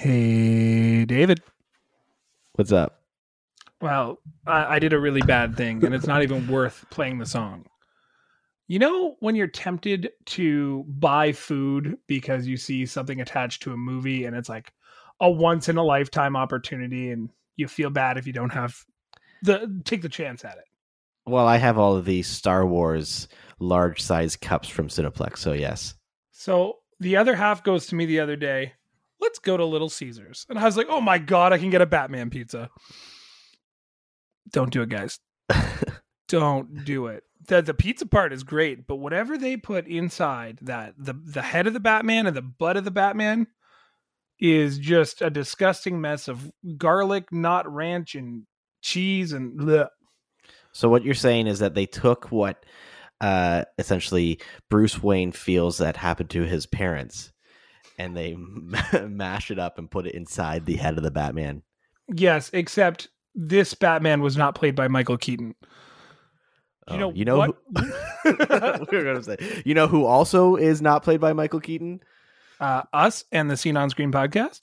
Hey, David. What's up? Well, I, I did a really bad thing, and it's not even worth playing the song. You know, when you're tempted to buy food because you see something attached to a movie and it's like a once in a lifetime opportunity, and you feel bad if you don't have the take the chance at it. Well, I have all of these Star Wars large size cups from Cineplex, so yes. So the other half goes to me the other day. Let's go to Little Caesars, and I was like, "Oh my god, I can get a Batman pizza." Don't do it, guys. don't do it. The the pizza part is great, but whatever they put inside that the the head of the Batman and the butt of the Batman is just a disgusting mess of garlic, not ranch, and cheese and bleh. So what you're saying is that they took what uh essentially Bruce Wayne feels that happened to his parents and they mash it up and put it inside the head of the Batman. Yes, except this Batman was not played by Michael Keaton. You know, oh, you know, who, we were gonna say, you know, who also is not played by Michael Keaton? Uh, us and the Scene on Screen podcast.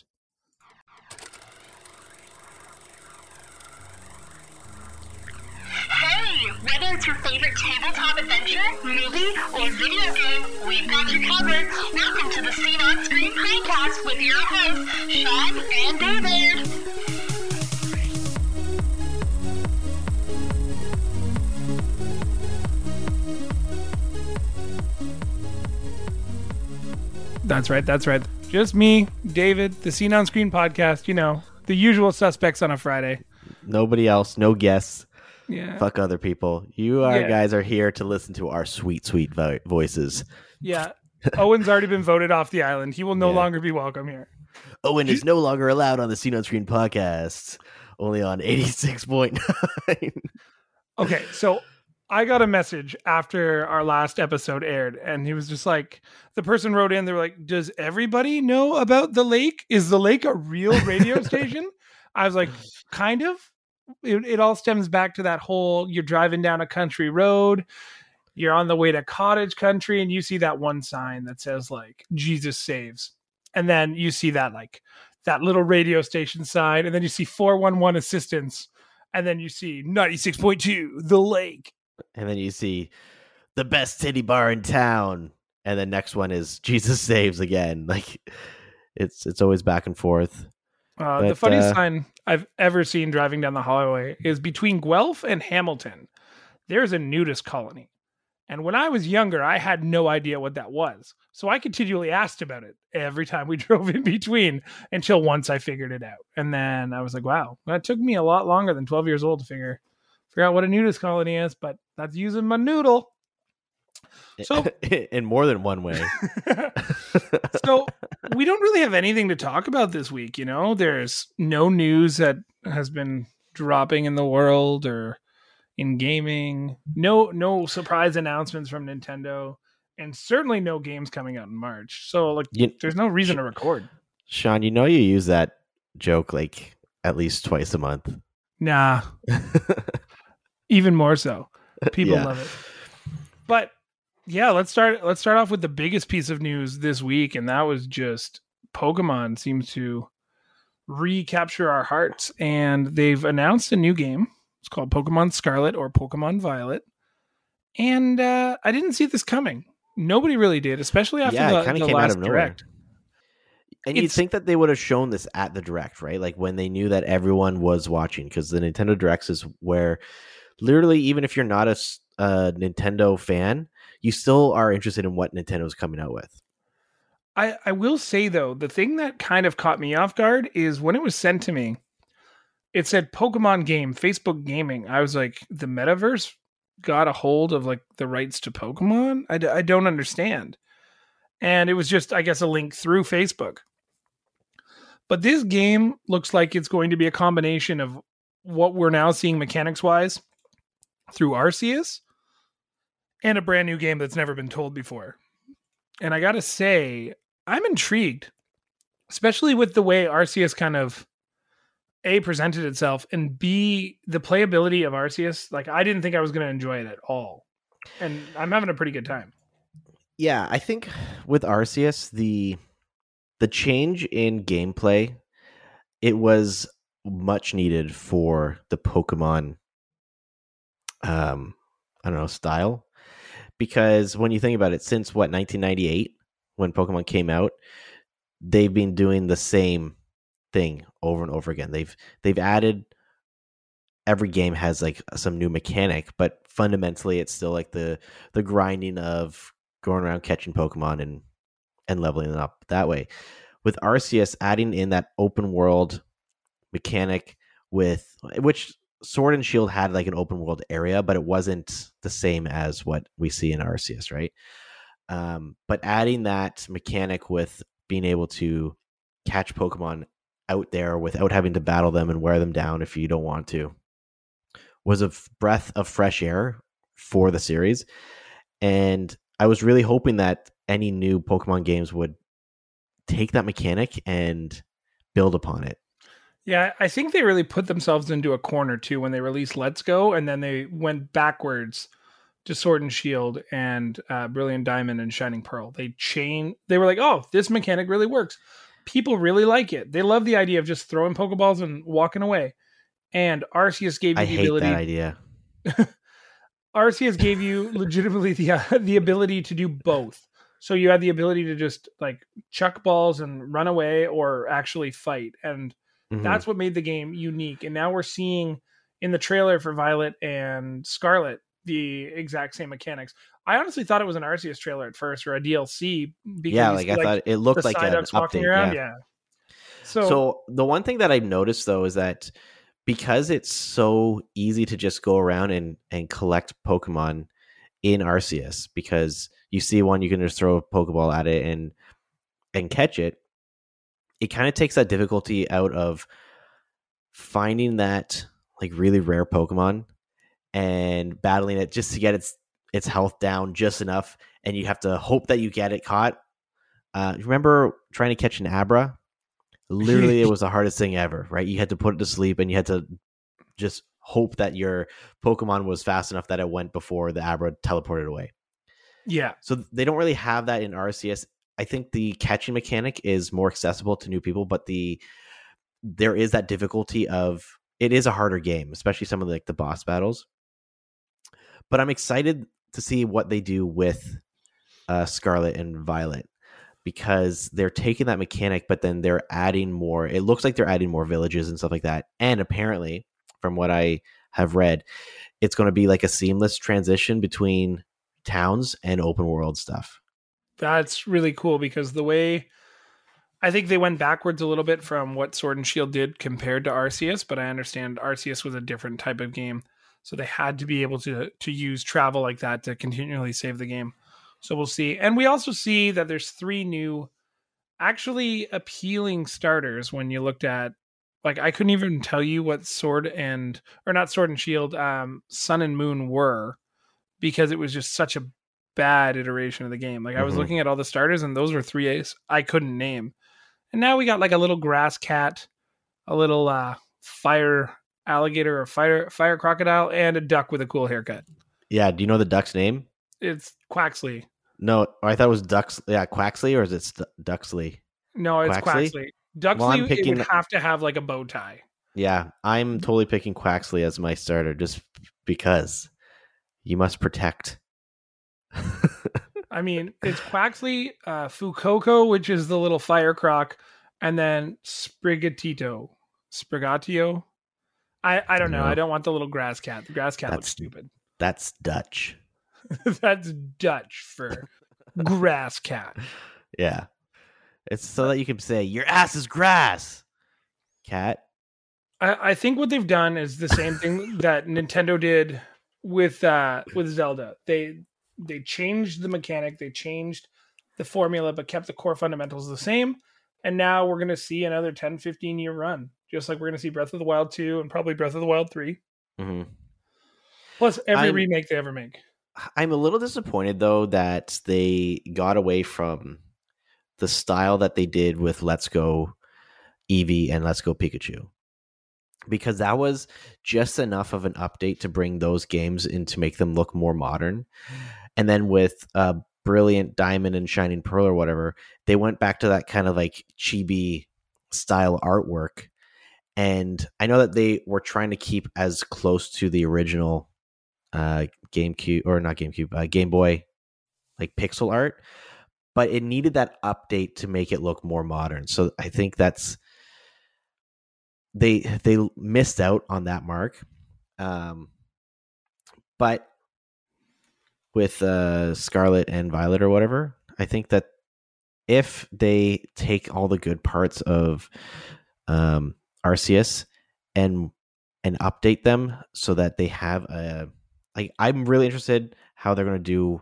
Whether your favorite tabletop adventure, movie, or video game, we've got you covered. Welcome to the Scene on Screen podcast with your hosts, Sean and David. That's right. That's right. Just me, David, the Scene on Screen podcast. You know, the usual suspects on a Friday. Nobody else, no guests. Yeah. Fuck other people. You are yeah. guys are here to listen to our sweet, sweet vo- voices. Yeah. Owen's already been voted off the island. He will no yeah. longer be welcome here. Owen is no longer allowed on the Scene on Screen podcast. Only on 86.9. okay, so I got a message after our last episode aired, and he was just like, the person wrote in, they were like, Does everybody know about the lake? Is the lake a real radio station? I was like, Kind of. It, it all stems back to that whole you're driving down a country road, you're on the way to cottage country, and you see that one sign that says, like, Jesus saves. And then you see that, like, that little radio station sign, and then you see 411 assistance, and then you see 96.2, the lake and then you see the best titty bar in town, and the next one is Jesus saves again. Like it's it's always back and forth. Uh, but, the funniest uh, sign I've ever seen driving down the highway is between Guelph and Hamilton. There's a nudist colony. And when I was younger, I had no idea what that was. So I continually asked about it every time we drove in between until once I figured it out. And then I was like, wow, that took me a lot longer than 12 years old to figure figure out what a nudist colony is, but that's using my noodle. So in more than one way. so we don't really have anything to talk about this week, you know? There's no news that has been dropping in the world or in gaming. No no surprise announcements from Nintendo and certainly no games coming out in March. So like you, there's no reason to record. Sean, you know you use that joke like at least twice a month. Nah. even more so. People yeah. love it. But yeah, let's start let's start off with the biggest piece of news this week and that was just Pokemon seems to recapture our hearts and they've announced a new game. It's called Pokemon Scarlet or Pokemon Violet. And uh, I didn't see this coming. Nobody really did, especially after yeah, the, the last direct. And you'd think that they would have shown this at the direct, right? Like when they knew that everyone was watching, because the Nintendo Directs is where literally, even if you're not a, a Nintendo fan, you still are interested in what Nintendo's coming out with. I, I will say though, the thing that kind of caught me off guard is when it was sent to me, it said Pokemon game, Facebook gaming. I was like, the metaverse got a hold of like the rights to Pokemon? I d- I don't understand. And it was just, I guess, a link through Facebook. But this game looks like it's going to be a combination of what we're now seeing mechanics wise through Arceus and a brand new game that's never been told before. And I got to say, I'm intrigued, especially with the way Arceus kind of A presented itself and B the playability of Arceus. Like I didn't think I was going to enjoy it at all. And I'm having a pretty good time. Yeah, I think with Arceus the the change in gameplay it was much needed for the Pokemon um I don't know, style. Because when you think about it, since what, 1998, when Pokemon came out, they've been doing the same thing over and over again. They've they've added every game has like some new mechanic, but fundamentally it's still like the the grinding of going around catching Pokemon and and leveling them up that way. With Arceus adding in that open world mechanic with which Sword and Shield had like an open world area, but it wasn't the same as what we see in Arceus, right? Um, but adding that mechanic with being able to catch Pokemon out there without having to battle them and wear them down if you don't want to was a breath of fresh air for the series. And I was really hoping that any new Pokemon games would take that mechanic and build upon it. Yeah, I think they really put themselves into a corner too when they released Let's Go, and then they went backwards to Sword and Shield and uh, Brilliant Diamond and Shining Pearl. They chain. They were like, "Oh, this mechanic really works. People really like it. They love the idea of just throwing Pokeballs and walking away." And Arceus gave you I the hate ability. that idea. Arceus gave you legitimately the uh, the ability to do both. So you had the ability to just like chuck balls and run away, or actually fight, and Mhm. that's what made the game unique. And now we're seeing in the trailer for Violet and Scarlet the exact same mechanics. I honestly thought it was an Arceus trailer at first or a DLC. Because yeah, you like I thought it looked like an update. yeah. Yeah. So, So the one thing that I've noticed though is that because it's so easy to just go around and and collect Pokemon in Arceus, because you see one, you can just throw a Pokeball at it and and catch it. It kind of takes that difficulty out of finding that like really rare Pokemon and battling it just to get its its health down just enough, and you have to hope that you get it caught. Uh, remember trying to catch an Abra? literally it was the hardest thing ever right you had to put it to sleep and you had to just hope that your pokemon was fast enough that it went before the abra teleported away yeah, so they don't really have that in Arceus i think the catching mechanic is more accessible to new people but the there is that difficulty of it is a harder game especially some of the, like the boss battles but i'm excited to see what they do with uh, scarlet and violet because they're taking that mechanic, but then they're adding more. It looks like they're adding more villages and stuff like that. And apparently, from what I have read, it's going to be like a seamless transition between towns and open world stuff. That's really cool because the way I think they went backwards a little bit from what Sword and Shield did compared to Arceus, but I understand Arceus was a different type of game. So they had to be able to to use travel like that to continually save the game. So we'll see. And we also see that there's three new actually appealing starters when you looked at like I couldn't even tell you what sword and or not sword and shield um sun and moon were because it was just such a bad iteration of the game. Like I was Mhm. looking at all the starters and those were three A's I couldn't name. And now we got like a little grass cat, a little uh fire alligator or fire fire crocodile and a duck with a cool haircut. Yeah. Do you know the duck's name? It's Quaxley. No, I thought it was Ducks. Yeah, Quaxley, or is it St- Duxley? No, it's Quaxley? Quaxley. Duxley Well, I'm picking- would have to have like a bow tie. Yeah, I'm totally picking Quaxley as my starter just because you must protect. I mean, it's Quaxley, uh, Fuecoco, which is the little fire croc, and then Sprigatito. Sprigatio? I, I don't know. No. I don't want the little grass cat. The grass cat looks stupid. That's Dutch. That's Dutch for grass cat. Yeah. It's so that you can say, your ass is grass, cat. I, I think what they've done is the same thing that Nintendo did with uh with Zelda. They they changed the mechanic, they changed the formula, but kept the core fundamentals the same. And now we're gonna see another 10, 15 year run. Just like we're gonna see Breath of the Wild 2 and probably Breath of the Wild 3. Mm-hmm. Plus every I'm- remake they ever make. I'm a little disappointed though that they got away from the style that they did with Let's Go Eevee and Let's Go Pikachu. Because that was just enough of an update to bring those games in to make them look more modern. And then with uh Brilliant Diamond and Shining Pearl or whatever, they went back to that kind of like chibi style artwork and I know that they were trying to keep as close to the original uh, GameCube or not GameCube, uh, Game Boy, like pixel art, but it needed that update to make it look more modern. So I think that's they they missed out on that mark. Um, but with uh, Scarlet and Violet or whatever, I think that if they take all the good parts of um, Arceus and and update them so that they have a like I'm really interested how they're going to do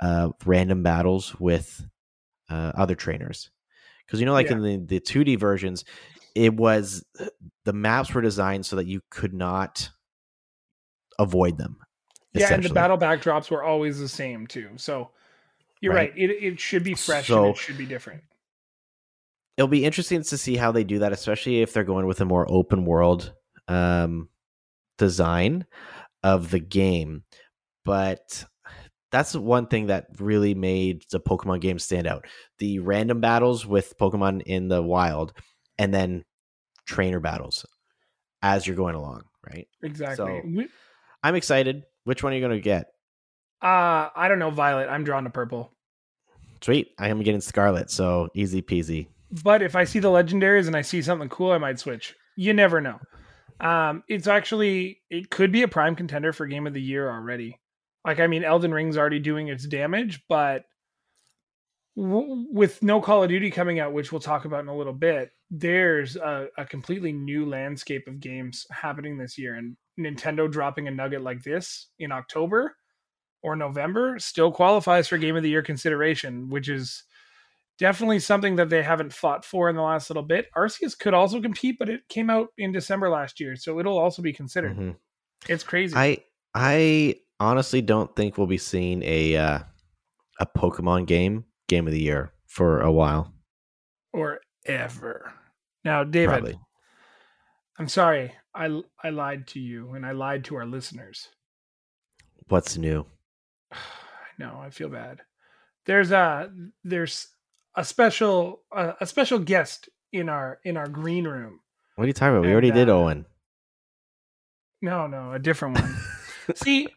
uh, random battles with uh, other trainers because you know like yeah. in the the 2D versions it was the maps were designed so that you could not avoid them. Yeah, and the battle backdrops were always the same too. So you're right. right. It it should be fresh so, and it should be different. It'll be interesting to see how they do that, especially if they're going with a more open world um, design of the game. But that's one thing that really made the Pokemon game stand out. The random battles with Pokemon in the wild and then trainer battles as you're going along, right? Exactly. So, I'm excited. Which one are you going to get? Uh, I don't know, Violet. I'm drawn to purple. Sweet. I am getting Scarlet, so easy peasy. But if I see the legendaries and I see something cool, I might switch. You never know. Um, it's actually it could be a prime contender for game of the year already. Like I mean, Elden Ring's already doing its damage, but w- with no Call of Duty coming out, which we'll talk about in a little bit, there's a, a completely new landscape of games happening this year, and Nintendo dropping a nugget like this in October or November still qualifies for Game of the Year consideration, which is definitely something that they haven't fought for in the last little bit. Arceus could also compete, but it came out in December last year, so it'll also be considered. Mm-hmm. It's crazy. I I honestly don't think we'll be seeing a uh, a Pokemon game game of the year for a while or ever. Now, David, Probably. I'm sorry. I I lied to you and I lied to our listeners. What's new? no, I feel bad. There's a there's a special uh, a special guest in our in our green room. What are you talking about? We and, already uh, did Owen. No, no, a different one. See,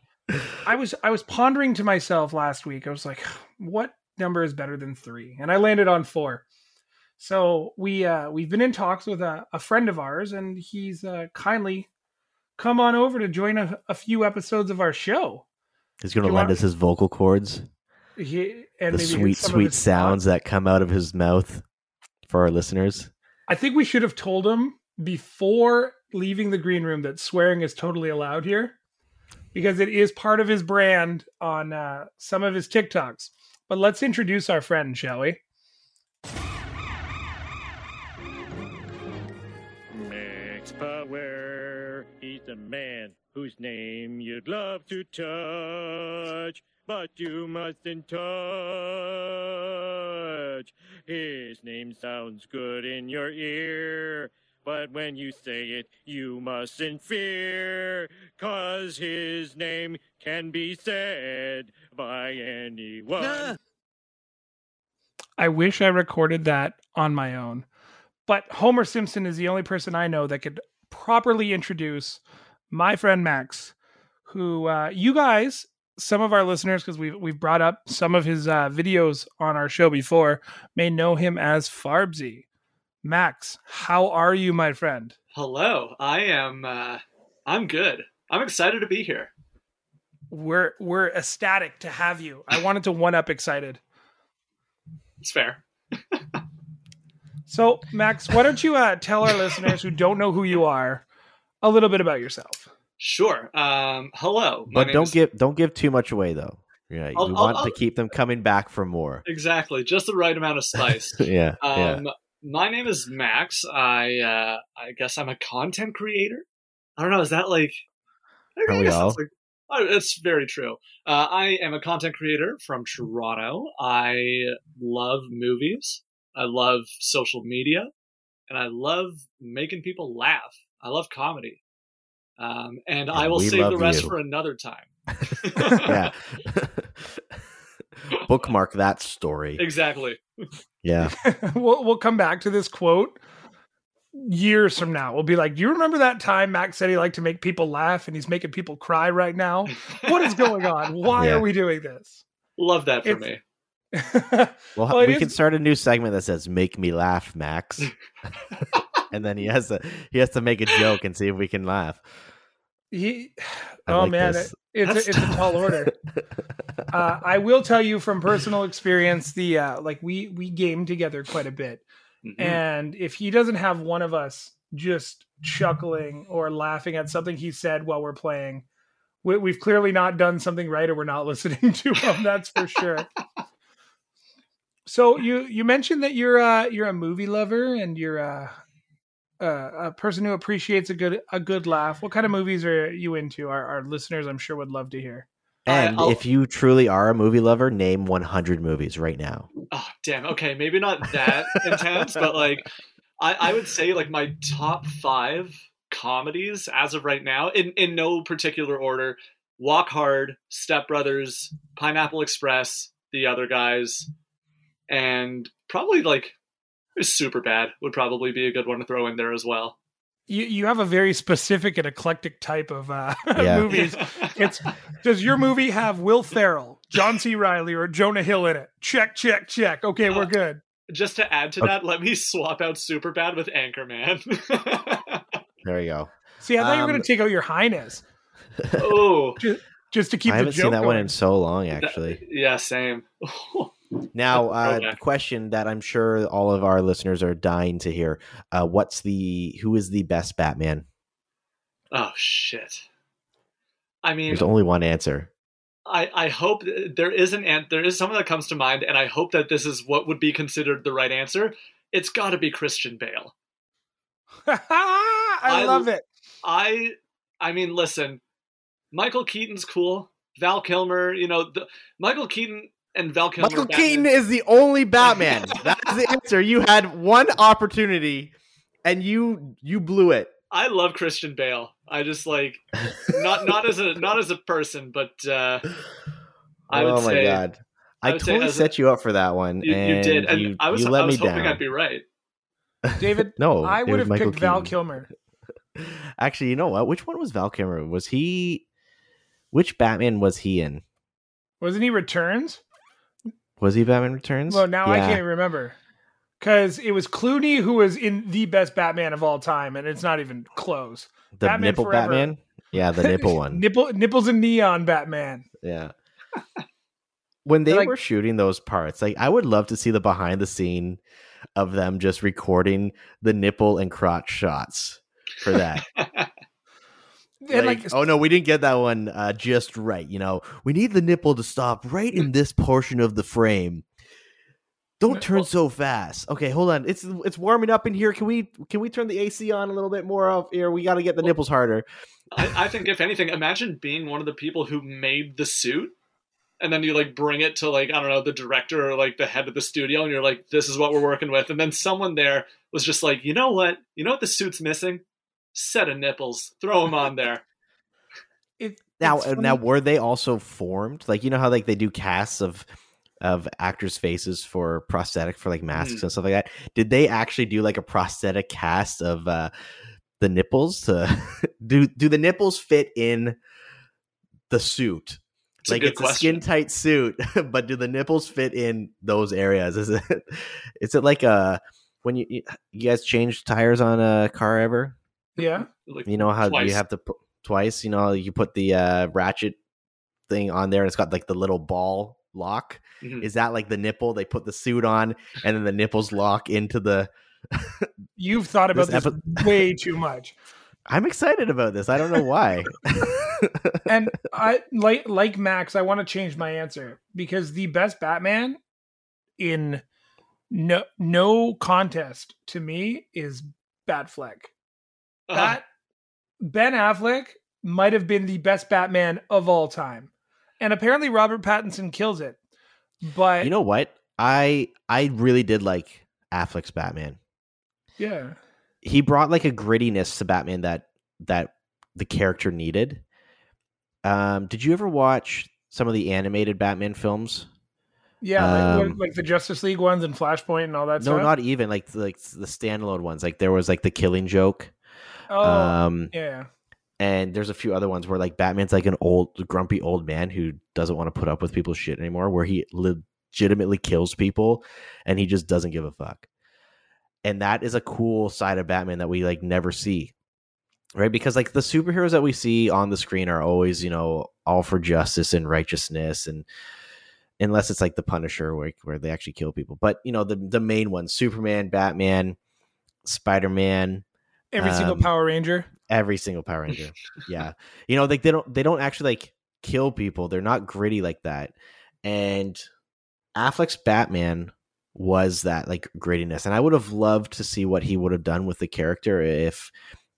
I was I was pondering to myself last week. I was like, what number is better than 3? And I landed on 4. So we uh, we've been in talks with a, a friend of ours, and he's uh, kindly come on over to join a, a few episodes of our show. He's going to lend us his vocal cords. He, and the sweet, sweet sounds that come out of his mouth for our listeners. I think we should have told him before leaving the green room that swearing is totally allowed here because it is part of his brand on uh, some of his TikToks. But let's introduce our friend, shall we? A man whose name you'd love to touch, but you mustn't touch. His name sounds good in your ear, but when you say it, you mustn't fear, cause his name can be said by anyone. I wish I recorded that on my own. But Homer Simpson is the only person I know that could properly introduce my friend Max, who uh, you guys, some of our listeners, because we've we've brought up some of his uh, videos on our show before, may know him as Farbsy. Max, how are you, my friend? Hello, I am. Uh, I'm good. I'm excited to be here. We're we're ecstatic to have you. I wanted to one up excited. It's fair. So, Max, why don't you uh, tell our listeners who don't know who you are a little bit about yourself. Sure. Um, hello. but don't is... give don't give too much away though. Yeah, I'll, we want I'll, to keep them coming back for more. Exactly, just the right amount of spice. yeah, um, yeah. My name is Max. I uh, I guess I'm a content creator. I don't know. Is that like? I Are we all? Like, oh, it's very true. Uh, I am a content creator from Toronto. I love movies. I love social media, and I love making people laugh. I love comedy. Um, and, and I will save the rest you. for another time. yeah. Bookmark that story. Exactly. Yeah. we'll we'll come back to this quote years from now, we'll be like, "Do you remember that time Max said he liked to make people laugh, and he's making people cry right now? What is going on? Why Yeah. are we doing this?" Love that for It's- me. Well, Well, we is- can start a new segment that says "Make me laugh, Max," and then he has to he has to make a joke and see if we can laugh. He, I oh like man, it, it's a, it's a tall order. Uh, I will tell you from personal experience, the uh, like we we game together quite a bit, Mhm. and if he doesn't have one of us just chuckling or laughing at something he said while we're playing, we, we've clearly not done something right, or we're not listening to him. That's for sure. So you you mentioned that you're uh you're a movie lover and you're uh, uh, a person who appreciates a good a good laugh. What kind of movies are you into? Our, our listeners, I'm sure, would love to hear. And I'll- if you truly are a movie lover, name 100 movies right now. Oh damn. Okay, maybe not that intense, but like I, I would say like my top five comedies as of right now, in in no particular order: Walk Hard, Step Brothers, Pineapple Express, The Other Guys, and probably like Super Bad would probably be a good one to throw in there as well. You you have a very specific and eclectic type of uh, Yeah. movies. It's does your movie have Will Ferrell, John C. Reilly, or Jonah Hill in it? Check, check, check. Okay, we're Uh, good. Just to add to Okay. that, let me swap out Super Bad with Anchorman. There you go. See, I thought you were um, going to take out your highness oh, just to keep I haven't joke seen that going. one in so long, actually. yeah, same. Now, uh, question that I'm sure all of our listeners are dying to hear: uh, What's the who is the best Batman? oh shit. I mean, There's only one answer. I, I hope there is an an- there is someone that comes to mind, and I hope that this is what would be considered the right answer. It's got to be Christian Bale. I, I- love it. I I mean, listen, Michael Keaton's cool. Val Kilmer, you know, the, Michael Keaton and Val Kilmer. Michael Keaton is the only Batman. That's the answer. You had one opportunity, and you you blew it. I love Christian Bale. I just like not not as a not as a person, but uh, I would say. oh my say god! I I, totally as a- set you up for that one, you, you did, and you, I was you let I was me hoping down. I'd be right. David, no, I would have Michael picked Val Kilmer. Actually, you know what? Which one was Val Kilmer? Was he? Which Batman was he in? Wasn't he Returns? Was he Batman Returns? Well, now I can't remember. Because it was Clooney who was in the best Batman of all time, and it's not even close. The Batman nipple Forever. Batman. Yeah, the nipple one. Nipple, nipples and neon Batman. Yeah. When they Like- were shooting those parts, like I would love to see the behind the scene of them just recording the nipple and crotch shots for that. Like, like, oh no, we didn't get that one uh, just right. You know, we need the nipple to stop right in this portion of the frame. Don't turn so fast. Okay, hold on. It's it's warming up in here. Can we can we turn the AC on a little bit more up here? We got to get the nipples harder. I, I think if anything, imagine being one of the people who made the suit, and then you like bring it to like I don't know the director or like the head of the studio, and you're like, "This is what we're working with," and then someone there was just like, "You know what? You know what the suit's missing? Set of nipples. Throw them on there." it, Now, uh, funny- now, were they also formed? Like you know how like they do casts of of actors' faces for prosthetic for like masks Mm. and stuff like that. Did they actually do like a prosthetic cast of uh the nipples to do? Do the nipples fit in the suit? It's like a good it's a question. skin tight suit, but do the nipples fit in those areas? Is it is it like a when you you you guys change tires on a car ever? Yeah. Like, You know how Twice. you have to put twice. You know, you put the uh, ratchet thing on there, and it's got like the little ball lock. Mhm. Is that like the nipple? They put the suit on, and then the nipples lock into the. You've thought about This this, way too much. I'm excited about this. I don't know why. and I like like Max, I want to change my answer because the best Batman in no no contest to me is Batfleck. Uh, That Ben Affleck might have been the best Batman of all time. And apparently Robert Pattinson kills it. But you know what? I I really did like Affleck's Batman. yeah. He brought like a grittiness to Batman that that the character needed. Um, did you ever watch some of the animated Batman films? Yeah, like, Um, like the Justice League ones and Flashpoint and all that stuff. no, stuff. not even like the, like the standalone ones. Like there was like the Killing Joke. Oh, um, yeah. and there's a few other ones where like Batman's like an old, grumpy old man who doesn't want to put up with people's shit anymore, where he legitimately kills people and he just doesn't give a fuck. And that is a cool side of Batman that we like never see. Right? Because like the superheroes that we see on the screen are always, you know, all for justice and righteousness and unless it's like the Punisher where, where they actually kill people. But you know, the the main ones, Superman, Batman, Spider-Man, Every single um, Power Ranger. every single Power Ranger. yeah. You know, like they don't they don't actually like kill people. They're not gritty like that. And Affleck's Batman was that like grittiness. And I would have loved to see what he would have done with the character if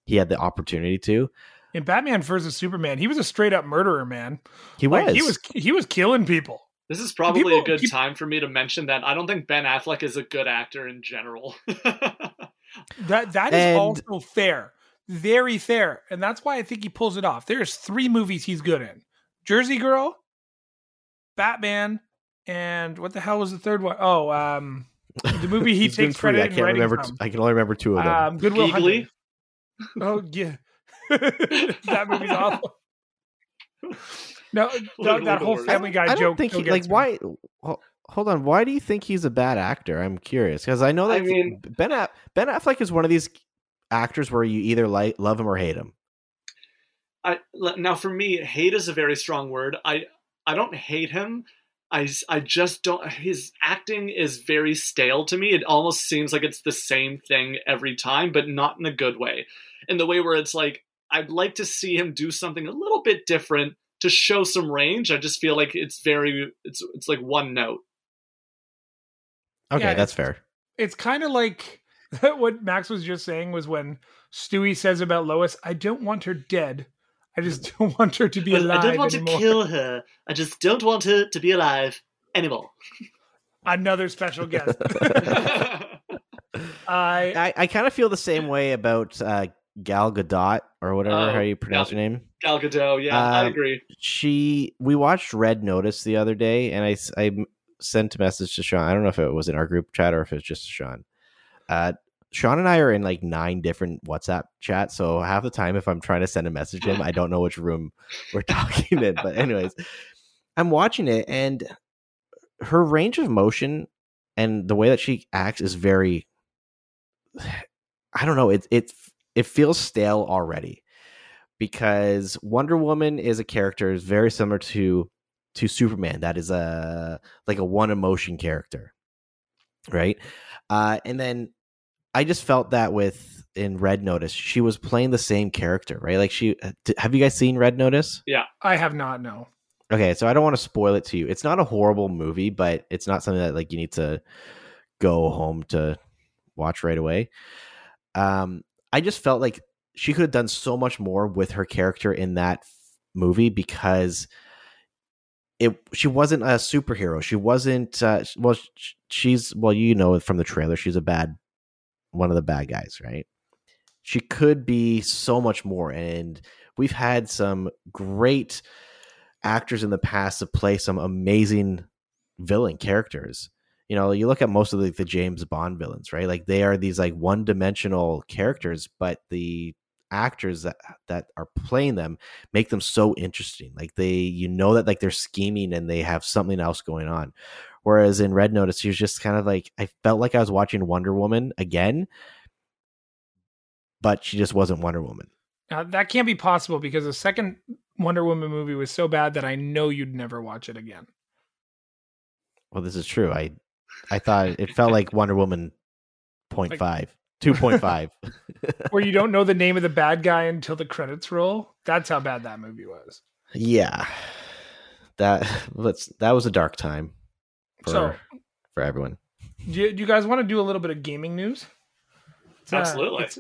he had the opportunity to. In Batman versus Superman, he was a straight up murderer, man. He Like, was. he was he was killing people. This is probably People a good keep- time for me to mention that I don't think Ben Affleck is a good actor in general. That that is And- also fair. Very fair. And that's why I think he pulls it off. There's three movies he's good in. Jersey Girl, Batman, and what the hell was the third one? Oh, um the movie he He's been takes free. credit I can't remember. from. I can only remember two of them. Um, Goodwill Giggly? Hunting. Oh yeah, that movie's awful. No, no that whole Family Guy I don't joke. think he, like me. why. ho- Hold on. Why do you think he's a bad actor? I'm curious because I know that I mean- Ben Aff- Ben Affleck is one of these actors where you either like love him or hate him. I, now, for me, hate is a very strong word. I I don't hate him. I, I just don't. His acting is very stale to me. It almost seems like it's the same thing every time, but not in a good way. In the way where it's like I'd like to see him do something a little bit different to show some range. I just feel like it's very it's it's like one note. Okay, Yeah, that's fair. it's kind of like what Max was just saying was when Stewie says about Lois, I don't want her dead. I just don't want her to be alive I don't want anymore. To kill her. I just don't want her to be alive anymore. Another special guest. I I, I kind of feel the same way about uh, Gal Gadot or whatever Oh, how you pronounce Gal- her name. Gal Gadot, yeah, I Um, agree. She we watched Red Notice the other day, and I s- I m- sent a message to Sean. I don't know if it was in our group chat or if it's just Sean. Uh, Sean and I are in like nine different WhatsApp chats, so half the time if I'm trying to send a message to him, I don't know which room we're talking in. But anyways, I'm watching it, and her range of motion and the way that she acts is very. I don't know. It it it feels stale already because Wonder Woman is a character is very similar to to Superman. That is a like a one emotion character, right? Uh, and then I just felt that with in Red Notice, she was playing the same character, right? Like she. Have you guys seen Red Notice? Yeah, I have not no. Okay, so I don't want to spoil it to you. It's not a horrible movie, but it's not something that like you need to go home to watch right away. Um, I just felt like she could have done so much more with her character in that movie because it she wasn't a superhero. She wasn't uh, well. She's well, you know from the trailer, she's a bad one of the bad guys, right? She could be so much more, and we've had some great actors in the past to play some amazing villain characters. You know, you look at most of the, the James Bond villains, right? Like they are these like one dimensional characters, but the actors that that are playing them make them so interesting. Like they, you know, that like they're scheming and they have something else going on. Whereas in Red Notice, was just kind of like I felt like I was watching Wonder Woman again, but she just wasn't Wonder Woman. Uh, that can't be possible because the second Wonder Woman movie was so bad that I know you'd never watch it again. Well, this is true. I I thought it felt like Wonder Woman 0.5, 2.5. Where you don't know the name of the bad guy until the credits roll. That's how bad that movie was. yeah. That let's that was a dark time for So, for everyone. do you, do you guys want to do a little bit of gaming news? It's, uh, Absolutely. it's,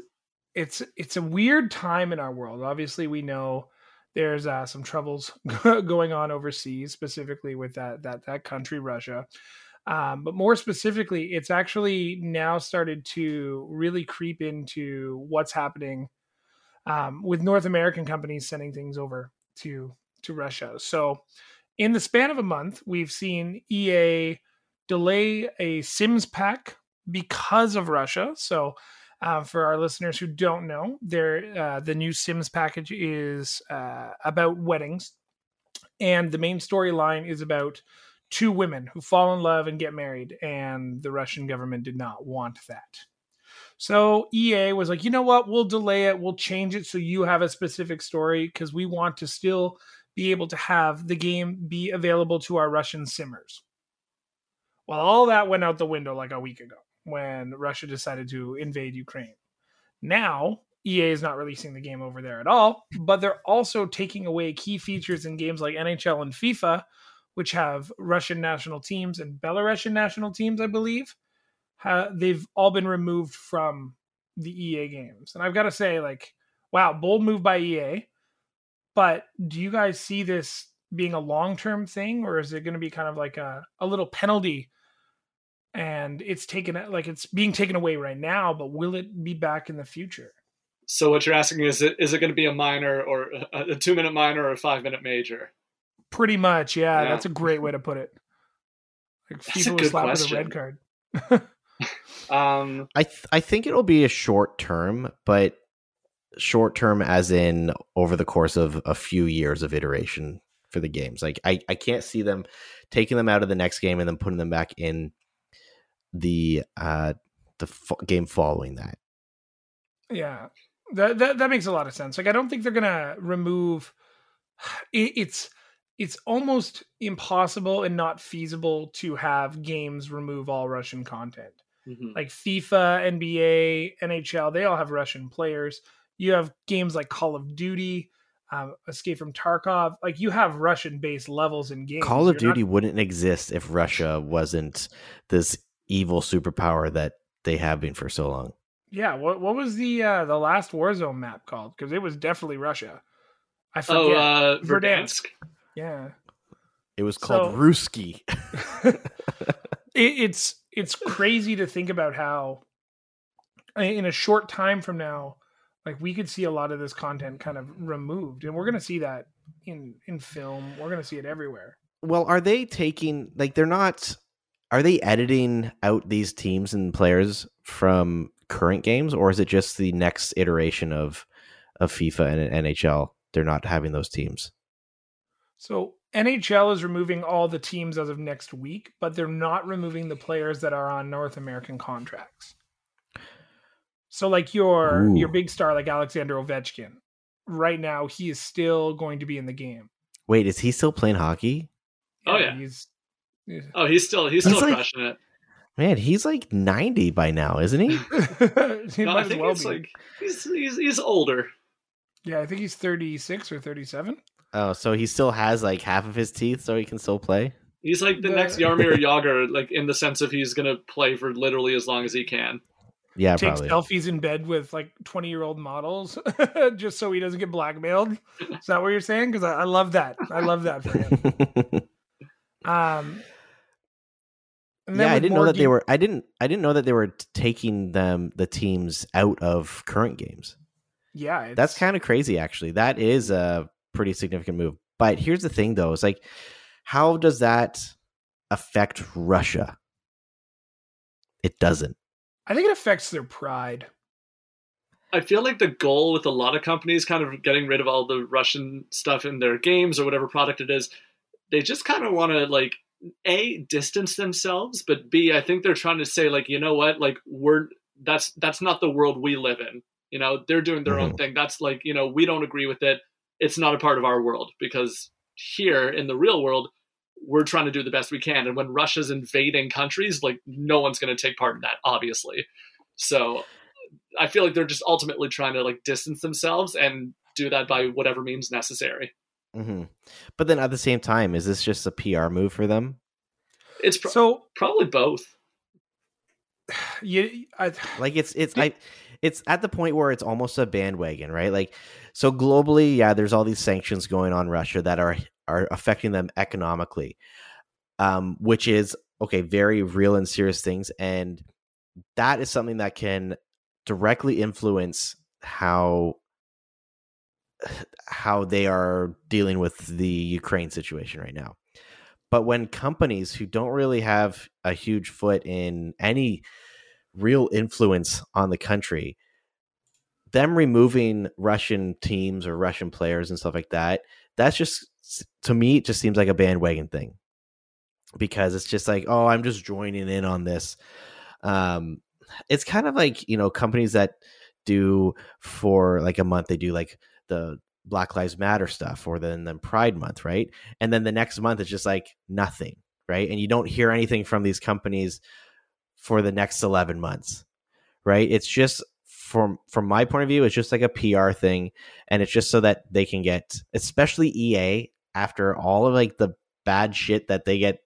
it's it's a weird time in our world. Obviously, we know there's uh, some troubles going on overseas, specifically with that that that country, Russia. Um, but more specifically, it's actually now started to really creep into what's happening um, with North American companies sending things over to to Russia. So, in the span of a month, we've seen EA delay a Sims pack because of Russia. So, uh, for our listeners who don't know, there uh, the new Sims package is uh, about weddings, and the main storyline is about two women who fall in love and get married, and the Russian government did not want that. So EA was like, you know what? We'll delay it. We'll change it so you have a specific story because we want to still be able to have the game be available to our Russian simmers. Well, all that went out the window like a week ago when Russia decided to invade Ukraine. Now, EA is not releasing the game over there at all, but they're also taking away key features in games like NHL and FIFA, which have Russian national teams and Belarusian national teams, I believe. they've all been removed from the EA games. And I've got to say, like, wow, bold move by EA. But do you guys see this being a long term thing, or is it going to be kind of like a, a little penalty? And it's taken like it's being taken away right now, but will it be back in the future? So what you're asking is is it going to be a minor or a, a two minute minor or a five minute major? Pretty much, yeah, yeah. That's a great way to put it. Like that's FIFA was slapped with a red card. um, I th- I think it'll be a short term, but short term as in over the course of a few years of iteration for the games. Like I, I can't see them taking them out of the next game and then putting them back in the uh the f- game following that. Yeah. That, that that makes a lot of sense. Like I don't think they're going to remove it, it's it's almost impossible and not feasible to have games remove all Russian content. Mm-hmm. Like FIFA, NBA, NHL, they all have Russian players you have games like Call of Duty, um, Escape from Tarkov. Like you have Russian based levels in games. Call of You're Duty not... wouldn't exist if Russia wasn't this evil superpower that they have been for so long. Yeah, what what was the uh, the last Warzone map called? Because it was definitely Russia. I oh, forget. Oh, uh, Verdansk. Yeah. It was called so, Ruski. it, it's it's crazy to think about how in a short time from now like we could see a lot of this content kind of removed and we're going to see that in in film we're going to see it everywhere well are they taking like they're not are they editing out these teams and players from current games or is it just the next iteration of of FIFA and NHL they're not having those teams so NHL is removing all the teams as of next week but they're not removing the players that are on North American contracts so like your Ooh. your big star like Alexander Ovechkin, right now he is still going to be in the game. Wait, is he still playing hockey? Oh yeah, he's, he's oh he's still he's, he's still like, crushing it. Man, he's like ninety by now, isn't he? he no, I think well it's be. like he's, he's he's older. Yeah, I think he's thirty six or thirty seven. Oh, so he still has like half of his teeth, so he can still play. He's like the, the... next Jaromir Jagr, like in the sense of he's gonna play for literally as long as he can. Yeah, takes probably. selfies in bed with like 20 year old models just so he doesn't get blackmailed. Is that what you're saying? Because I, I, love that. I love that for him. um, yeah, I didn't know that game- they were. I didn't. I didn't know that they were taking them the teams out of current games. Yeah, that's kind of crazy. Actually, that is a pretty significant move. But here's the thing, though: it's like, how does that affect Russia? It doesn't. I think it affects their pride. I feel like the goal with a lot of companies kind of getting rid of all the Russian stuff in their games or whatever product it is, they just kind of want to like a distance themselves, but b I think they're trying to say like you know what like we're that's that's not the world we live in. You know they're doing their mm-hmm. own thing. That's like you know we don't agree with it. It's not a part of our world because here in the real world we're trying to do the best we can. And when Russia's invading countries, like no one's going to take part in that, obviously. So I feel like they're just ultimately trying to like distance themselves and do that by whatever means necessary. Mm-hmm. But then at the same time, is this just a PR move for them? It's pro- so probably both. Yeah, I, like it's it's I it's at the point where it's almost a bandwagon, right? Like so globally, yeah, there's all these sanctions going on Russia that are are affecting them economically, um, which is okay, very real and serious things, and that is something that can directly influence how how they are dealing with the Ukraine situation right now. But when companies who don't really have a huge foot in any real influence on the country, them removing Russian teams or Russian players and stuff like that, that's just to me it just seems like a bandwagon thing. Because it's just like oh i'm just joining in on this. Um it's kind of like you know companies that do for like a month they do like the black lives matter stuff or then then pride month right? And then the next month it's just like nothing right? And you don't hear anything from these companies for the next 11 months right? It's just from from my point of view it's just like a pr thing and it's just so that they can get especially ea after all of like the bad shit that they get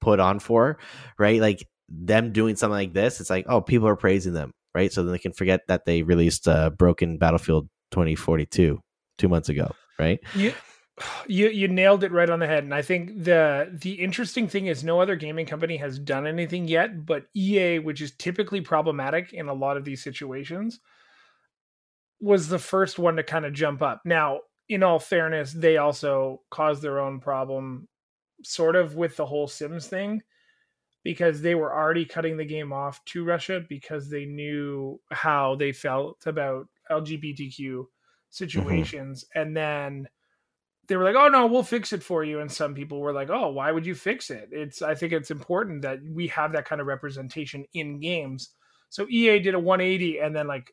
put on for right? Like them doing something like this it's like oh people are praising them right? So then they can forget that they released uh, broken battlefield 2042 two months ago right? You you you nailed it right on the head. And i think the the interesting thing is no other gaming company has done anything yet but ea which is typically problematic in a lot of these situations was the first one to kind of jump up. Now in all fairness they also caused their own problem sort of with the whole sims thing because they were already cutting the game off to russia because they knew how they felt about lgbtq Mm-hmm. situations. And then they were like, "Oh no, we'll fix it for you." And some people were like, "Oh, why would you fix it?" It's I think it's important that we have that kind of representation in games. So EA did a 180 and then like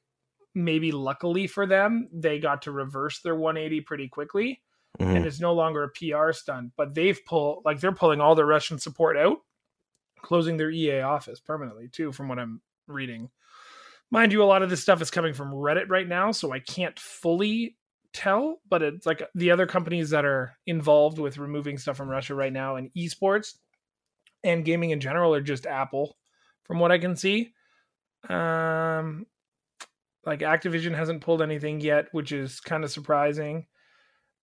maybe luckily for them, they got to reverse their 180 pretty quickly Mhm. and it's no longer a PR stunt, but they've pulled like they're pulling all their Russian support out, closing their EA office permanently too from what I'm reading. Mind you, a lot of this stuff is coming from Reddit right now, so I can't fully tell, but it's like the other companies that are involved with removing stuff from Russia right now and esports and gaming in general are just Apple, from what I can see. Um, like Activision hasn't pulled anything yet, which is kind of surprising,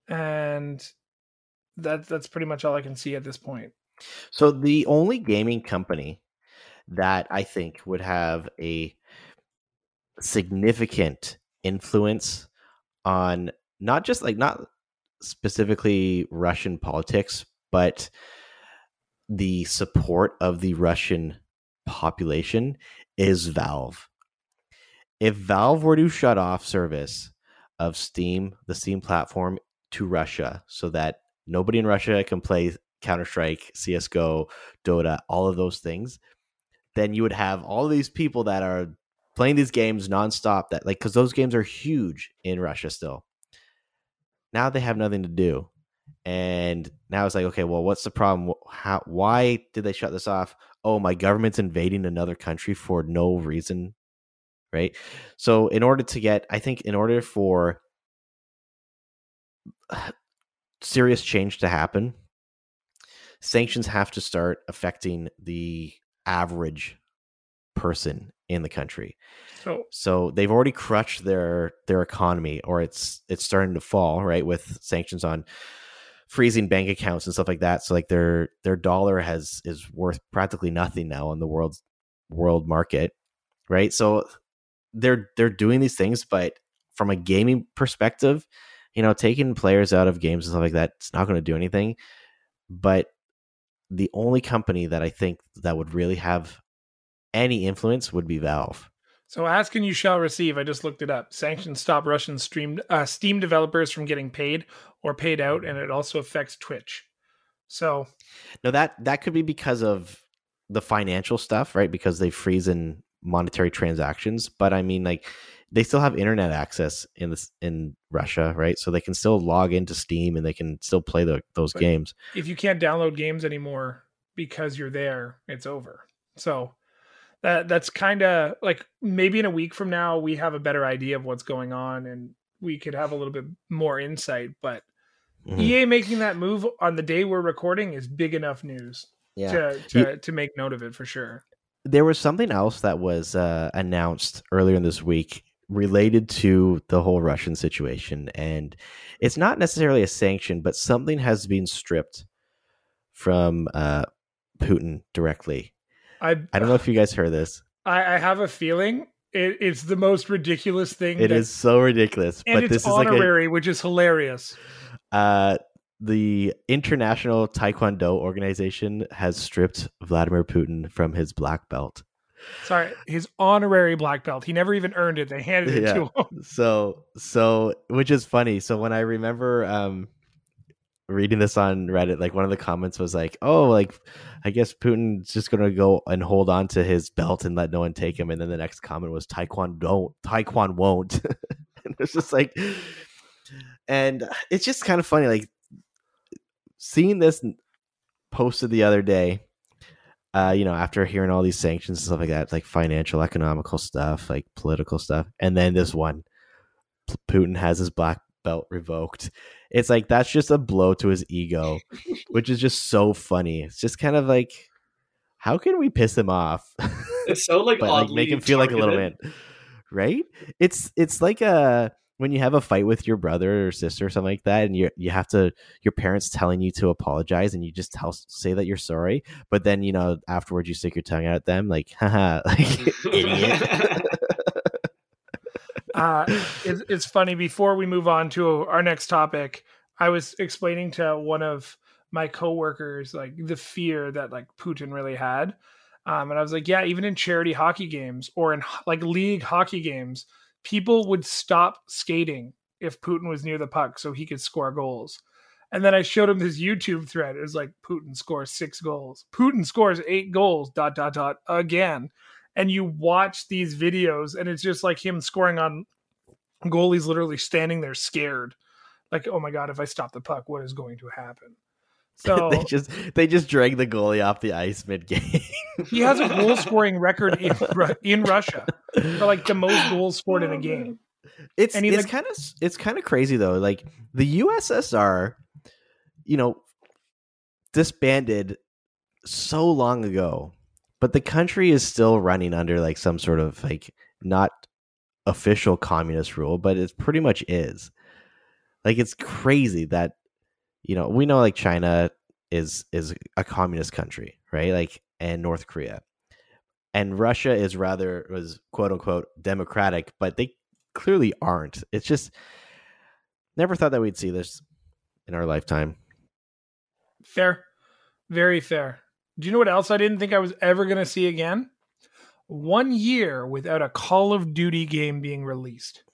and that that's pretty much all I can see at this point. So the only gaming company that I think would have a significant influence on not just like not specifically Russian politics, but the support of the Russian population is Valve. If Valve were to shut off service of Steam, the Steam platform to Russia so that nobody in Russia can play Counter Strike, CSGO, Dota, all of those things, then you would have all these people that are playing these games nonstop that like because those games are huge in Russia still. Now they have nothing to do. And now it's like, okay, well, what's the problem? How why did they shut this off? Oh, my government's invading another country for no reason. Right. So in order to get, I think in order for serious change to happen, sanctions have to start affecting the average person in the country. So So they've already crushed their their economy, or it's it's starting to fall, right? With sanctions on freezing bank accounts and stuff like that. So like their their dollar has is worth practically nothing now on the world world market, right? So they're they're doing these things, but from a gaming perspective, you know, taking players out of games and stuff like that, it's not going to do anything. But the only company that I think that would really have any influence would be Valve. So ask and you shall receive. I just looked it up. Sanctions stop Russian stream uh, Steam developers from getting paid or paid out, and it also affects Twitch. So No, that that could be because of the financial stuff, right? Because they freeze in monetary transactions. But I mean, like they still have internet access in this in Russia, right? So they can still log into Steam and they can still play the, those But- games. if you can't download games anymore because you're there, it's over. So that that's kind of like maybe in a week from now we have a better idea of what's going on and we could have a little bit more insight. But Mhm. EA making that move on the day we're recording is big enough news Yeah. to to, to make note of it for sure. there was something else that was uh, announced earlier in this week related to the whole Russian situation, and it's not necessarily a sanction, but something has been stripped from uh, Putin directly. I I don't know if you guys heard this. I, I have a feeling it, it's the most ridiculous thing. It that- is so ridiculous, and but it's this is like a honorary, which is hilarious. uh, the International Taekwondo Organization has stripped Vladimir Putin from his black belt. Sorry, his honorary black belt. He never even earned it. They handed it Yeah. to him. So so which is funny. So when I remember um reading this on Reddit, like one of the comments was like, "Oh, like I guess Putin's just gonna go and hold on to his belt and let no one take him." And then the next comment was, "Taekwon don't, Taekwon won't." and it's just like, and it's just kind of funny, like seeing this posted the other day. Uh, you know, after hearing all these sanctions and stuff like that, like financial, economical stuff, like political stuff, and then this one, Putin has his black belt revoked. It's like that's just a blow to his ego, which is just so funny. It's just kind of like, how can we piss him off? It's so like but like make him feel like a little man, right? It's it's like a when you have a fight with your brother or sister or something like that, and you you have to your parents telling you to apologize, and you just tell say that you're sorry, but then you know afterwards you stick your tongue out at them like, haha, like idiot. Uh, it's, it's funny. Before we move on to our next topic, I was explaining to one of my coworkers like the fear that like Putin really had, um, and I was like, yeah, even in charity hockey games or in like league hockey games, people would stop skating if Putin was near the puck so he could score goals. And then I showed him this YouTube thread. It was like Putin scores six goals. Putin scores eight goals. Dot dot dot again and you watch these videos and it's just like him scoring on goalies literally standing there scared like oh my god if i stop the puck what is going to happen so they just they just drag the goalie off the ice mid game. he has a goal scoring record in, in russia for like the most goals scored in a game It's it's like- kind of it's kind of crazy though. Like the USSR, you know, disbanded so long ago, but the country is still running under like some sort of like not official communist rule, but it pretty much is. Like it's crazy that you know we know like China is is a communist country, right? Like and North Korea, and Russia is rather was quote unquote democratic, but they clearly aren't. It's just never thought that we'd see this in our lifetime. fair very fair do you know what else i didn't think i was ever going to see again? One year without a call of duty game being released.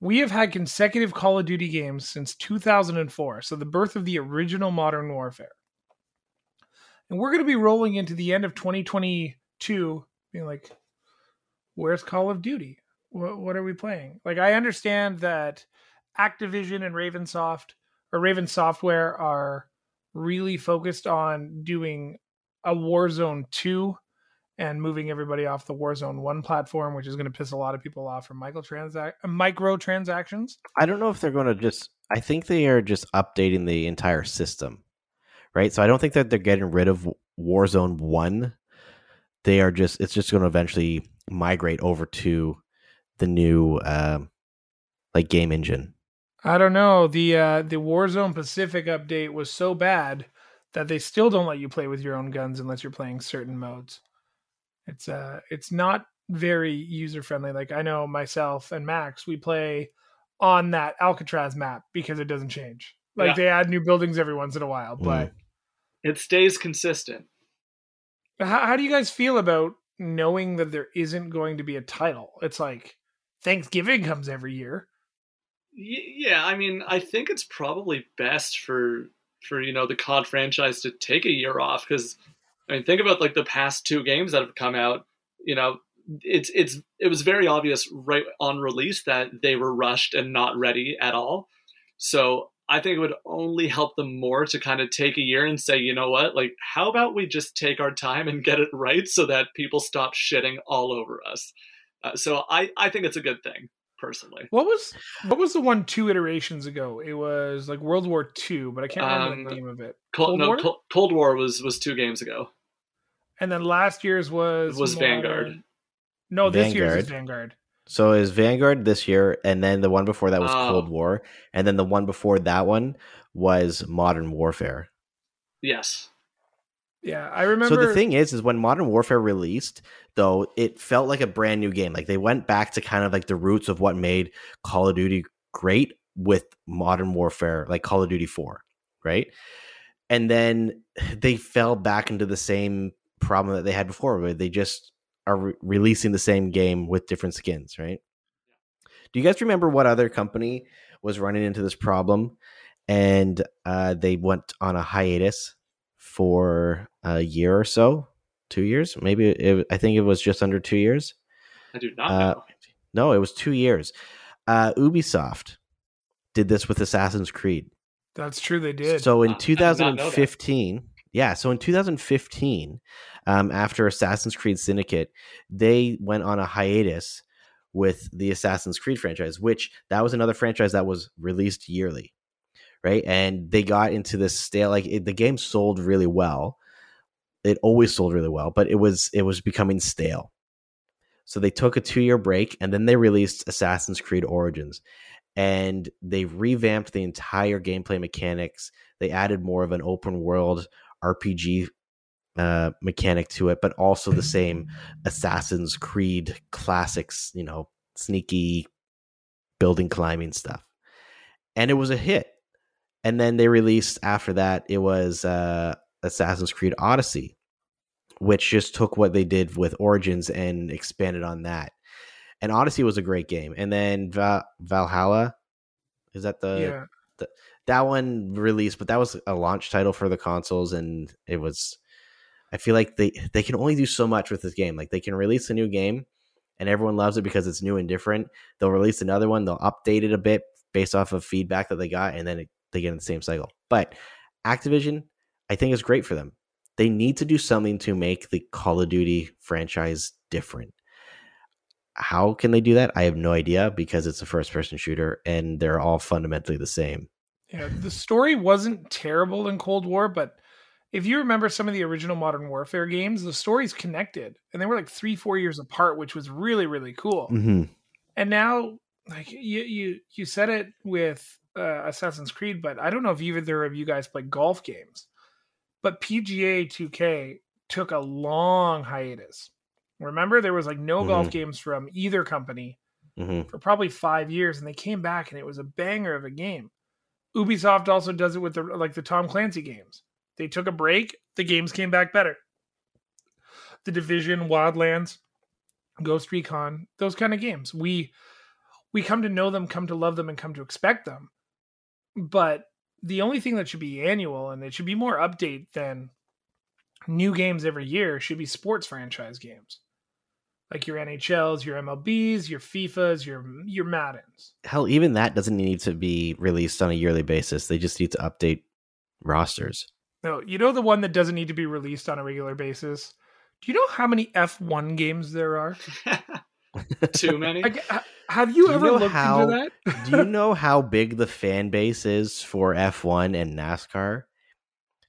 We have had consecutive call of duty games since 2004 so the birth of the original modern warfare. And we're going to be rolling into the end of 2022 being like where's call of duty? What, are we playing? Like i understand that activision and ravensoft or raven software are really focused on doing a warzone 2 and moving everybody off the warzone 1 platform which is going to piss a lot of people off from micro transac- micro transactions I don't know if they're going to just. I think they are just updating the entire system, right? So I don't think that they're getting rid of Warzone One. They are just. It's just going to eventually migrate over to the new, um, like game engine. I don't know. The uh, the Warzone Pacific update was so bad that they still don't let you play with your own guns unless you're playing certain modes. It's uh it's not very user friendly. Like I know myself and Max, we play on that Alcatraz map because it doesn't change. Like Yeah. they add new buildings every once in a while. But It stays consistent. how, how do you guys feel about knowing that there isn't going to be a title? It's like Thanksgiving comes every year. Yeah, I mean, I think it's probably best for for you know the COD franchise to take a year off because I mean, think about like the past two games that have come out. You know, it's it's it was very obvious right on release that they were rushed and not ready at all. So I think it would only help them more to kind of take a year and say, you know what, like how about we just take our time and get it right so that people stop shitting all over us. Uh, so I I think it's a good thing personally. What was what was the one two iterations ago? It was like World War Two, but I can't remember Um, the name of it. Cold, Cold no, War? Cold, Cold War was was two games ago. And then last year's was Was Modern- Vanguard. No, this year's is Vanguard. Vanguard. So is Vanguard this year, and then the one before that was Oh. Cold War, and then the one before that one was Modern Warfare. Yes. Yeah, I remember. So the thing is, is when Modern Warfare released, though, it felt like a brand new game. Like they went back to kind of like the roots of what made Call of Duty great with Modern Warfare, like Call of Duty Four. right? And then they fell back into the same problem that they had before, where they just are re- releasing the same game with different skins, right? Do you guys remember what other company was running into this problem and uh, they went on a hiatus for a year or so? Two years? Maybe it, I think it was just under two years. I do not Uh, know. No, it was two years. Uh, Ubisoft did this with Assassin's Creed. That's true. They did. So in Uh, I did not know that. 2015, yeah, so in 2015, um, after Assassin's Creed Syndicate, they went on a hiatus with the Assassin's Creed franchise, which that was another franchise that was released yearly, right? And they got into this stale like it, the game sold really well. It always sold really well, but it was it was becoming stale. So they took a two year break and then they released Assassin's Creed Origins, and they revamped the entire gameplay mechanics. They added more of an open world RPG uh, mechanic to it, but also the same Assassin's Creed classics, you know, sneaky building climbing stuff. And it was a hit. And then they released after that, it was uh, Assassin's Creed Odyssey, which just took what they did with Origins and expanded on that. And Odyssey was a great game. And then Va- Valhalla, is that the yeah. that one released, but that was a launch title for the consoles, and it was. I feel like they they can only do so much with this game. Like they can release a new game, and everyone loves it because it's new and different. They'll release another one, they'll update it a bit based off of feedback that they got, and then it, they get in the same cycle. But Activision, I think, is great for them. They need to do something to make the Call of Duty franchise different. How can they do that? I have no idea because it's a first person shooter and they're all fundamentally the same. Yeah, the story wasn't terrible in Cold War, but if you remember some of the original Modern Warfare games, the stories connected, and they were like three, four years apart, which was really, really cool. Mm-hmm. And now, like you, you, you said it with uh, Assassin's Creed, but I don't know if either of you guys play golf games. But PGA 2K took a long hiatus. Remember, there was like no golf Mhm. games from either company Mm-hmm. for probably five years, and they came back, and it was a banger of a game. Ubisoft also does it with the like the Tom Clancy games. They took a break, the games came back better. The Division, Wildlands, Ghost Recon, those kind of games. We we come to know them, come to love them, and come to expect them. But the only thing that should be annual and it should be more update than new games every year should be sports franchise games. Like your NHLs, your MLBs, your FIFAs, your your Maddens. Hell, even that doesn't need to be released on a yearly basis. They just need to update rosters. No, you know the one that doesn't need to be released on a regular basis. Do you know how many F1 games there are? Too many. Like, ha- have you Do you ever know looked how- into that? Do you know how big the fan base is for F1 and NASCAR?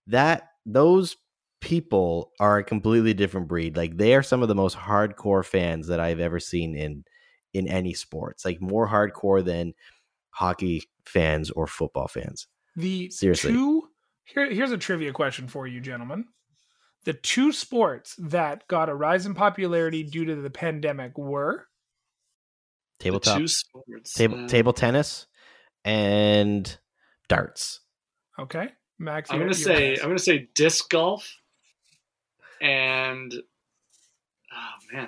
That those people are a completely different breed. Like they are some of the most hardcore fans that I've ever seen in in any sports. Like more hardcore than hockey fans or football fans. The Seriously. two here, here's a trivia question for you, gentlemen. The two sports that got a rise in popularity due to the pandemic were Tabletop two sports. table uh, table tennis and darts. okay. Max, I'm gonna say guess. I'm gonna say disc golf, and oh man,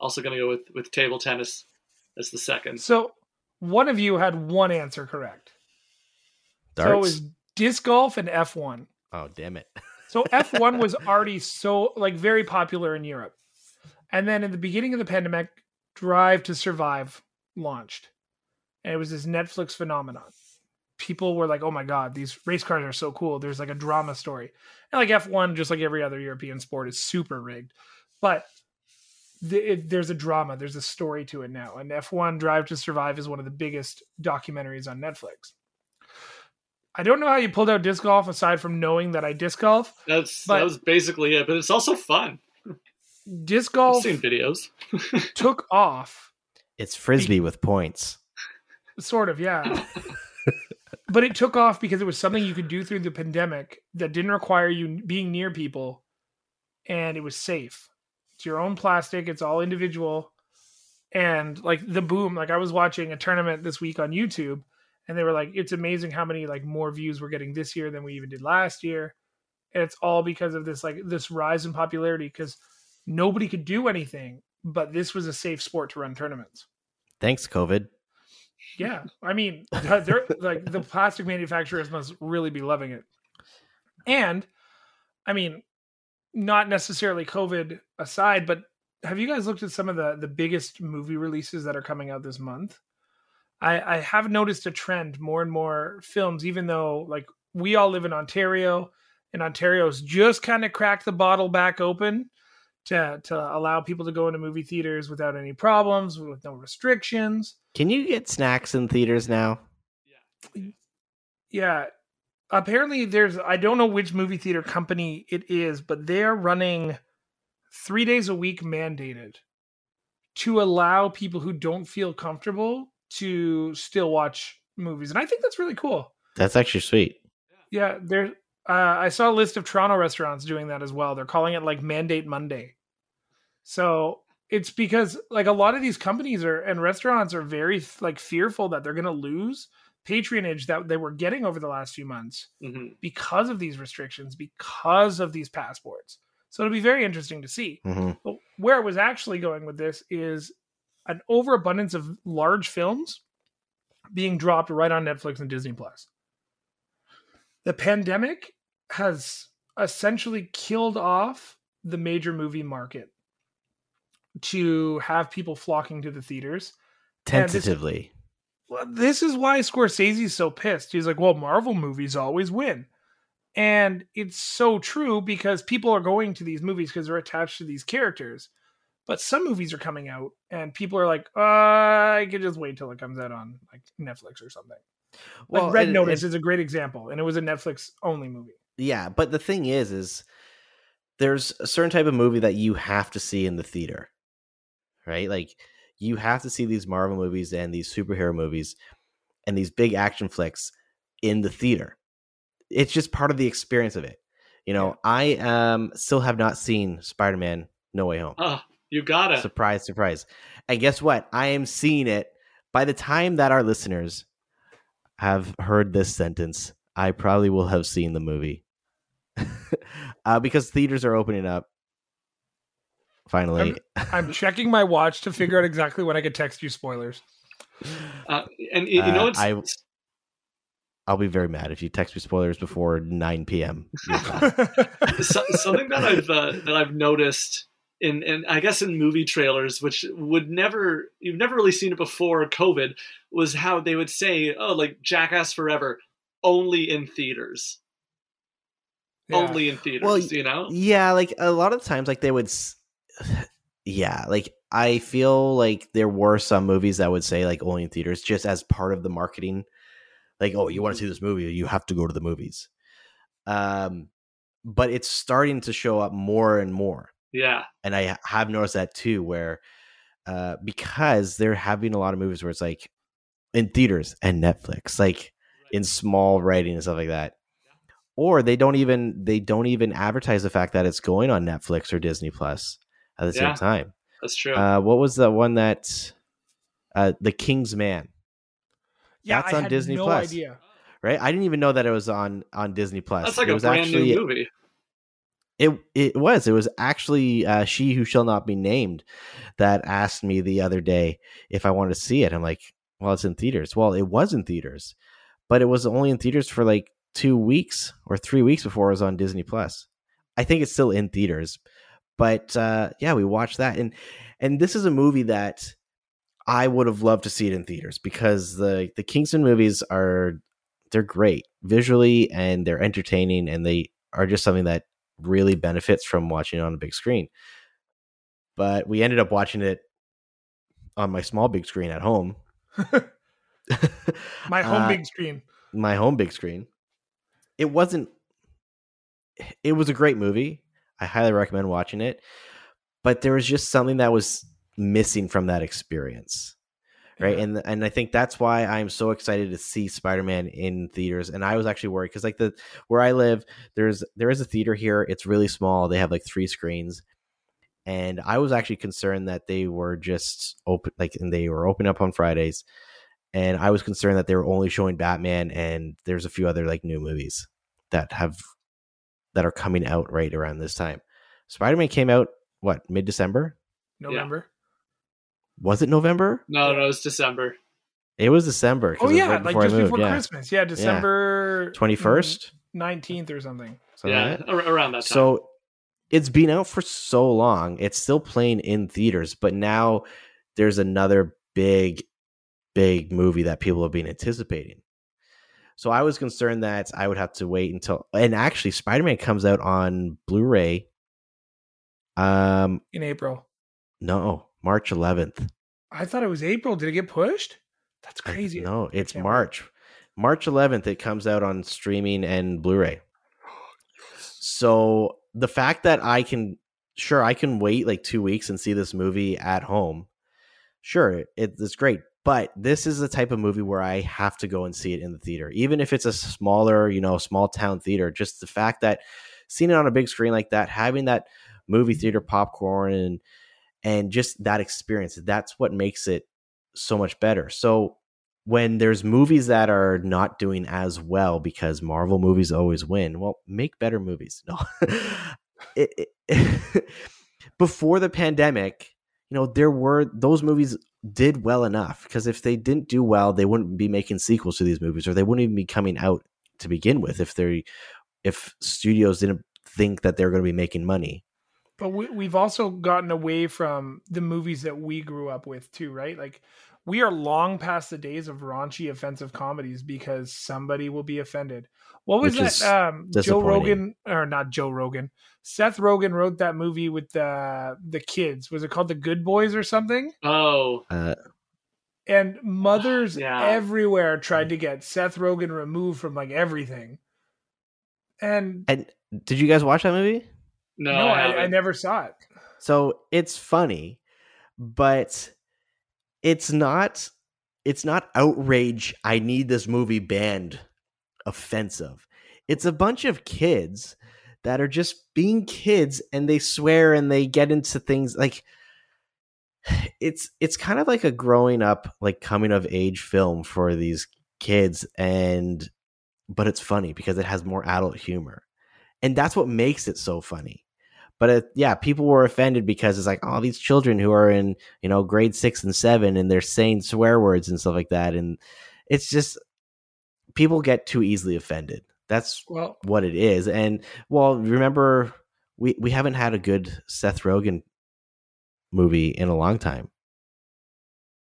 also gonna go with with table tennis as the second. so. One of you had one answer correct. Darts. So it was disc golf and F1. oh damn it. So F1 was already so like very popular in Europe. And then in the beginning of the pandemic, Drive to Survive launched. And it was this Netflix phenomenon. People were like, "Oh my god, these race cars are so cool. There's like a drama story." And like F1 just like every other European sport is super rigged. But the, it, there's a drama, there's a story to it now. And F1 Drive to Survive is one of the biggest documentaries on Netflix. I don't know how you pulled out disc golf aside from knowing that I disc golf. That's that was basically it, but it's also fun. disc I've golf seen videos. took off It's frisbee with points. sort of yeah but it took off because it was something you could do through the pandemic that didn't require you being near people and it was safe it's your own plastic it's all individual and like the boom like i was watching a tournament this week on youtube and they were like, "It's amazing how many like more views we're getting this year than we even did last year," and it's all because of this like this rise in popularity because nobody could do anything, but this was a safe sport to run tournaments. Thanks, COVID. Yeah, I mean, they're like the plastic manufacturers must really be loving it, and I mean, not necessarily COVID aside, but have you guys looked at some of the the biggest movie releases that are coming out this month? I, I have noticed a trend more and more films, even though like we all live in Ontario, and Ontario's just kind of cracked the bottle back open to to allow people to go into movie theaters without any problems, with no restrictions. Can you get snacks in theaters now? Yeah. Yeah. Apparently there's I don't know which movie theater company it is, but they are running 3 days a week mandated to allow people who don't feel comfortable to still watch movies. And I think that's really cool. That's actually sweet. Yeah, there uh, I saw a list of Toronto restaurants doing that as well. They're calling it like Mandate Monday. So it's because like a lot of these companies are and restaurants are very like fearful that they're going to lose patronage that they were getting over the last few months hmm because of these restrictions, because of these passports. So it'll be very interesting to see. hmm But where I was actually going with this is an overabundance of large films being dropped right on Netflix and Disney Plus. The pandemic has essentially killed off the major movie market to have people flocking to the theaters. This- Tentatively. Well, this is why Scorsese's so pissed. He's like, well, Marvel movies always win. And it's so true because people are going to these movies because they're attached to these characters. But some movies are coming out and people are like, uh, I could just wait till it comes out on like Netflix or something. like Red and- Notice and- is a great example, and it was a Netflix only movie. yeah, but the thing is, is there's a certain type of movie that you have to see in the theater, right? Like you have to see these Marvel movies and these superhero movies and these big action flicks in the theater. It's just part of the experience of it. You know, I um still have not seen Spider-Man No Way Home. Oh, you got it. Surprise, surprise. And guess what? I am seeing it by the time that our listeners have heard this sentence. I probably will have seen the movie uh, because theaters are opening up. Finally, I'm checking my watch to figure out exactly when I could text you spoilers. Uh, and you, you know Uh, I- I'll be very mad if you text me spoilers before 9 p.m. so, something that I've uh, that I've noticed in and I guess in movie trailers, which would never you've never really seen it before COVID, was how they would say, "Oh, like Jackass Forever, only in theaters, Yeah. only in theaters." Well, you know, Yeah, like a lot of times, like they would. s- Yeah, like I feel like there were some movies that would say like only in theaters, just as part of the marketing. Like, oh, you want to see this movie, you have to go to the movies. Um, but it's starting to show up more and more, yeah, and I have noticed that too, where uh, because they're having a lot of movies where it's like in theaters and Netflix, like in small writing and stuff like that or they don't even they don't even advertise the fact that it's going on Netflix or Disney Plus at the Yeah. same time. that's true. Uh, what was the one that uh, the King's Man? yeah, That's I on had Disney no Plus. idea. Right? I didn't even know that it was on on Disney Plus. that's like it a was brand actually new movie. It it was it was actually uh, she who shall not be named that asked me the other day if I wanted to see it. I'm like, well, it's in theaters. Well, it was in theaters, but it was only in theaters for like two weeks or three weeks before it was on Disney Plus. I think it's still in theaters, but uh, yeah, we watched that, and and this is a movie that I would have loved to see it in theaters because the the Kingsman movies are they're great visually and they're entertaining and they are just something that really benefits from watching it on a big screen. But we ended up watching it on my small big screen at home. My home Uh, big screen. my home big screen. It wasn't it was a great movie. I highly recommend watching it. But there was just something that was missing from that experience. Right. Yeah. And and I think that's why I'm so excited to see Spider-Man in theaters. And I was actually worried because like the where I live, there's there is a theater here. It's really small. They have like three screens. And I was actually concerned that they were just open like and they were open up on Fridays and I was concerned that they were only showing Batman, and there's a few other like new movies that have that are coming out right around this time. Spider Man came out what mid December? November. Was it November? No, no, it's December. It was December. 'cause Oh it was yeah, right like just before yeah. Christmas. Yeah, December Twenty first. nineteenth or something. yeah, ar- around that time. So it's been out for so long. It's still playing in theaters, but now there's another big, big movie that people have been anticipating. So I was concerned that I would have to wait until, and actually, Spider Man comes out on Blu-ray. Um, in April. No, March 11th. I thought it was April. Did it get pushed? That's I- crazy. No, it's. March. March 11th, it comes out on streaming and Blu-ray. So the fact that I can, sure, I can wait like two weeks and see this movie at home. Sure, it, it's great. But this is the type of movie where I have to go and see it in the theater, even if it's a smaller, you know, small town theater. Just the fact that seeing it on a big screen like that, having that movie theater popcorn and and just that experience, that's what makes it so much better. So when there's movies that are not doing as well because Marvel movies always win, well, make better movies. No. before the pandemic, you know, there were those movies did well enough because if they didn't do well, they wouldn't be making sequels to these movies or they wouldn't even be coming out to begin with if they if studios didn't think that they're going to be making money. But we, we've also gotten away from the movies that we grew up with too, right? Like we are long past the days of raunchy offensive comedies because somebody will be offended. What was Which that? Um, Joe. Rogan or not Joe Rogan? Seth Rogen wrote that movie with the the kids. Was it called The Good Boys or something? oh, Uh, And mothers Yeah. everywhere tried to get Seth Rogen removed from like everything. And and did you guys watch that movie? No, no, I, I, I never saw it. So it's funny, but it's not it's not outrage I need this movie banned offensive. It's a bunch of kids that are just being kids and they swear and they get into things like it's it's kind of like a growing up like coming of age film for these kids and but it's funny because it has more adult humor. And that's what makes it so funny but it, yeah, people were offended because it's like, oh, these children who are in you know grade six and seven and they're saying swear words and stuff like that, and it's just people get too easily offended. That's Well, what it is. And well, remember we we haven't had a good Seth Rogen movie in a long time.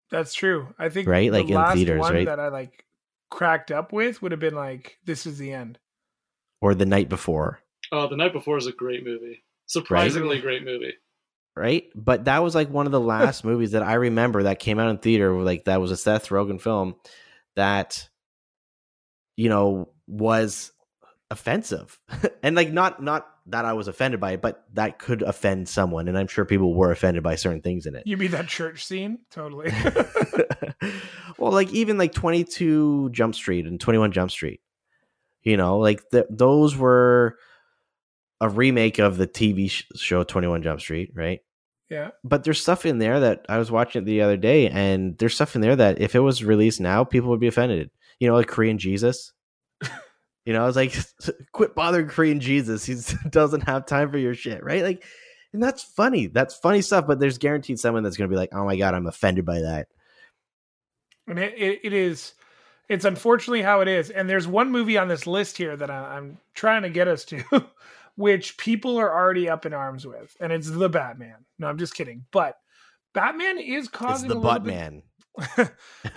That's true. I think Right? the Like in last theaters, one right? that I like cracked up with would have been like "This is the end." Or the night before, Oh, the night before is a great movie. Surprisingly great movie. right? But that was like one of the last movies that I remember that came out in theater. Like that was a Seth Rogen film that, you know, was offensive, and like not not that I was offended by it, but that could offend someone, and I'm sure people were offended by certain things in it. You mean that church scene? Totally. well, like even like 22 Jump Street and 21 Jump Street, you know, like th- those were a remake of the TV sh- show 21 Jump Street, right? yeah. But there's stuff in there that I was watching it the other day, and there's stuff in there that if it was released now, people would be offended. You know, like Korean Jesus. you know, I was like, quit bothering Korean Jesus. He doesn't have time for your shit, right? Like, and that's funny. That's funny stuff. But there's guaranteed someone that's going to be like, oh my god, I'm offended by that. And it, it, it is. It's unfortunately how it is. And there's one movie on this list here that I, I'm trying to get us to, which people are already up in arms with, and it's the Batman. No, I'm just kidding. But Batman is It's causing the a little butt bit- man.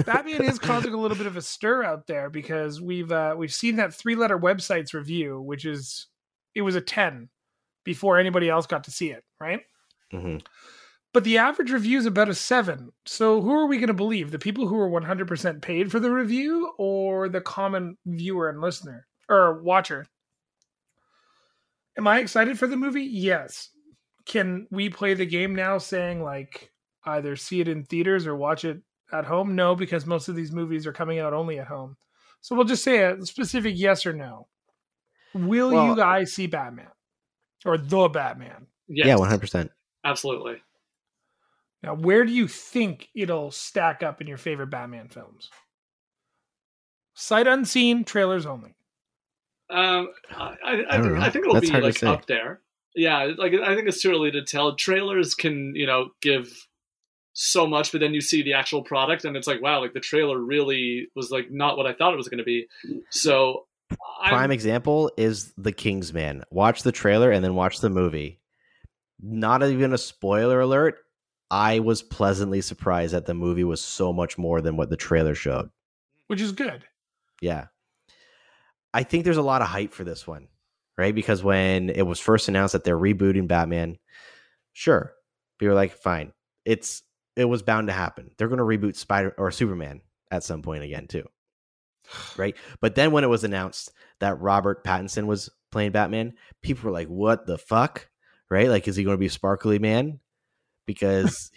Batman is causing a little bit of a stir out there because we've uh, we've seen that three letter websites review, which is it was a ten before anybody else got to see it, right? Mm-hmm. But the average review is about a seven. So who are we going to believe? The people who are one hundred percent paid for the review, or the common viewer and listener or watcher? Am I excited for the movie? Yes. Can we play the game now, saying like either see it in theaters or watch it at home? No, because most of these movies are coming out only at home. So we'll just say a specific yes or no. Will Well- you guys see Batman or the Batman? Yes, Yeah, 100%. Absolutely. Now, where do you think it'll stack up in your favorite Batman films? Sight unseen, trailers only. Um, I, I, I, I think. I think it'll That's be like up there. Yeah, like I think it's too early to tell. Trailers can, you know, give so much, but then you see the actual product, and it's like, wow, like the trailer really was like not what I thought it was going to be. So, I'm- Prime example is The Kingsman. Watch the trailer and then watch the movie. Not even a spoiler alert. I was pleasantly surprised that the movie was so much more than what the trailer showed. which is good. Yeah. I think there's a lot of hype for this one, right? Because when it was first announced that they're rebooting Batman, sure. People were like, fine. It's it was bound to happen. They're gonna reboot Spider or Superman at some point again, too. Right? But then when it was announced that Robert Pattinson was playing Batman, people were like, What the fuck? Right? Like, is he gonna be sparkly man? Because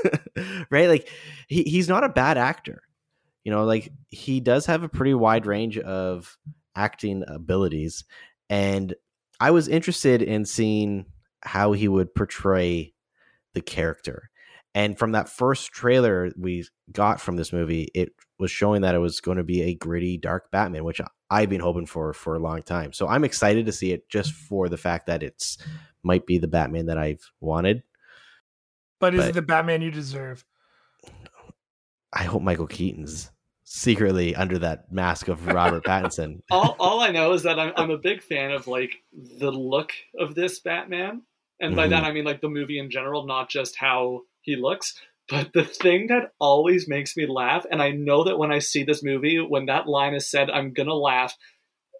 right, like he, he's not a bad actor you know like he does have a pretty wide range of acting abilities and i was interested in seeing how he would portray the character and from that first trailer we got from this movie it was showing that it was going to be a gritty dark batman which i've been hoping for for a long time so i'm excited to see it just for the fact that it's might be the batman that i've wanted But is it the Batman you deserve? i hope michael keaton's secretly under that mask of robert pattinson all, all I know is that I'm, I'm a big fan of like the look of this Batman, and by Mhm. that I mean like the movie in general, not just how he looks. But the thing that always makes me laugh, and I know that when I see this movie, when that line is said, I'm gonna laugh.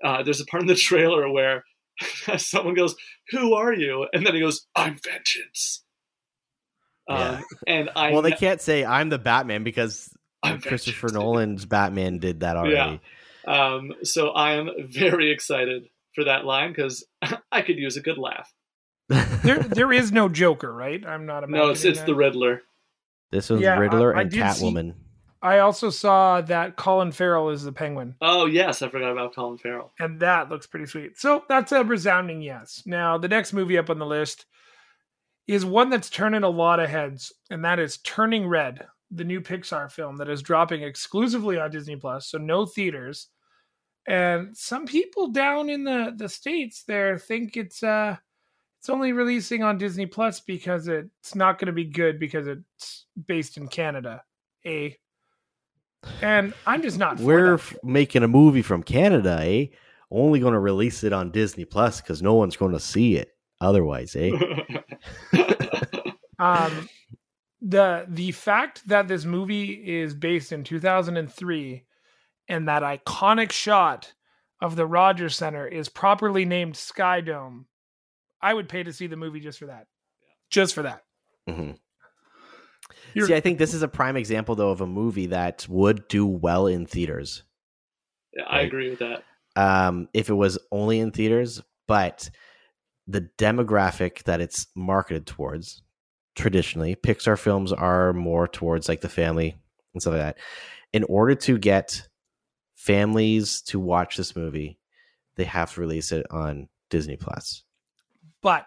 Uh, there's a part in the trailer where someone goes, "Who are you?" and then he goes, "I'm vengeance." Yeah. Um, and I well, they can't say I'm the Batman because Christopher. Nolan's Batman did that already. Um, so I am very excited for that line because I could use a good laugh. There, there is no Joker, right? I'm not. A No, it's it's that. the Riddler. this was Yeah, Riddler I and did see- Catwoman. I also saw that Colin Farrell is the Penguin, Oh yes, I forgot about Colin Farrell. and that looks pretty sweet. So that's a resounding yes. Now the next movie up on the list is one that's turning a lot of heads, and that is Turning Red, the new Pixar film that is dropping exclusively on Disney Plus, so no theaters. And some people down in the the states there think it's uh it's only releasing on Disney Plus because it's not going to be good because it's based in Canada. A and I'm just not. We're that. f- making a movie from Canada, eh? Only going to release it on Disney Plus because no one's going to see it otherwise, eh? um the the fact that this movie is based in 2003 and that iconic shot of the Rogers Center is properly named Sky Dome, I would pay to see the movie just for that. Just for that. Mhm. See, I think this is a prime example, though, of a movie that would do well in theaters. Yeah, I Right. agree with that. um, if it was only in theaters, but the demographic that it's marketed towards, traditionally, Pixar films are more towards like the family and stuff like that. In order to get families to watch this movie, they have to release it on Disney Plus. But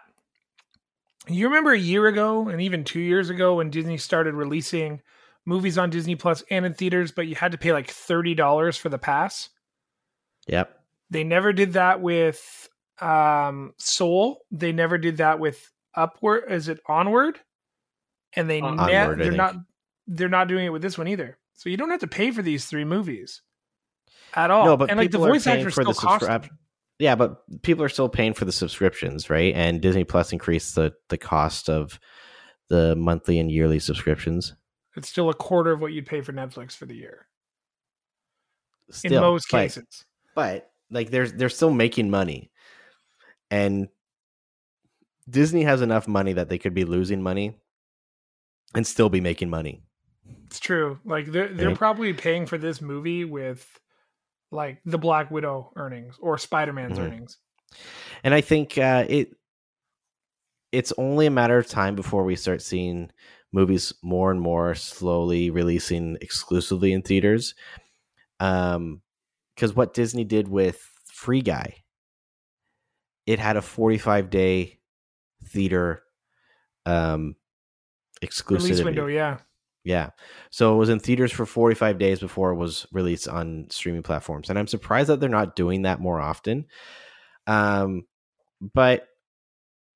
you remember a year ago and even two years ago when Disney started releasing movies on Disney Plus and in theaters, but you had to pay like $30 for the pass? Yep. They never did that with um Soul. They never did that with Upward. Is it Onward? And they Onward, I they're not they're not doing it with this one either. So you don't have to pay for these three movies at all. No, but and like the voice actors for still the cost. Yeah, but people are still paying for the subscriptions, right? And Disney Plus increased the the cost of the monthly and yearly subscriptions. It's still a quarter of what you'd pay for Netflix for the year Still, in most but- cases. but like they're they're still making money and disney has enough money that they could be losing money and still be making money It's true. Like they're they're Right. probably paying for this movie with like the Black Widow earnings or Spider Man's Mhm. earnings. and i think uh it it's only a matter of time before we start seeing movies more and more slowly releasing exclusively in theaters um because what disney did with free guy it had a 45 day theater um exclusivity Release window, yeah. Yeah. So it was in theaters for 45 days before it was released on streaming platforms. And I'm surprised that they're not doing that more often. Um, but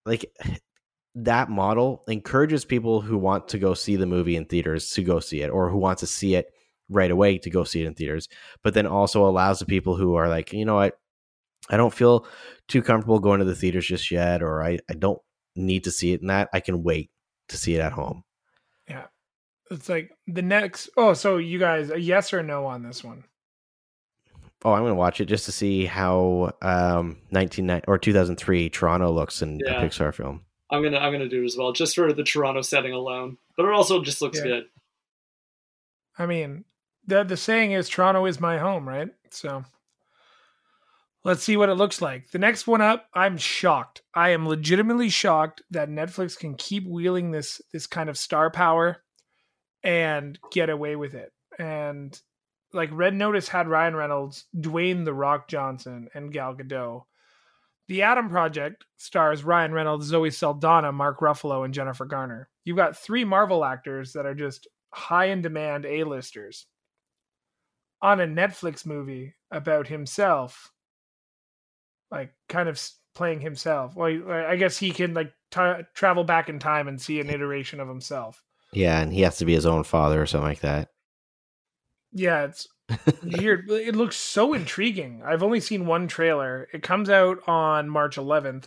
like that model encourages people who want to go see the movie in theaters to go see it or who want to see it right away to go see it in theaters, but then also allows the people who are like, you know what, I don't feel too comfortable going to the theaters just yet, or I, I don't need to see it in that. I can wait to see it at home. Yeah. It's like the next. Oh, so you guys, a yes or no on this one? Oh, I'm going to watch it just to see how um 19 or 2003 Toronto looks in Yeah. a Pixar film. I'm gonna I'm gonna do it as well, just for the Toronto setting alone. But it also just looks Yeah. good. I mean, the the saying is Toronto is my home, right? So let's see what it looks like. The next one up, I'm shocked. I am legitimately shocked that Netflix can keep wheeling this this kind of star power and get away with it. And like Red Notice had Ryan Reynolds, Dwayne the Rock Johnson, and Gal Gadot. The Adam Project stars Ryan Reynolds, Zoe Saldana, Mark Ruffalo, and Jennifer Garner. You've got three Marvel actors that are just high in demand A-listers on a Netflix movie about himself, like kind of playing himself. Well, I guess he can like t- travel back in time and see an iteration of himself. Yeah, and he has to be his own father or something like that. Yeah, it's weird. It looks so intriguing. I've only seen one trailer. It comes out on March 11th.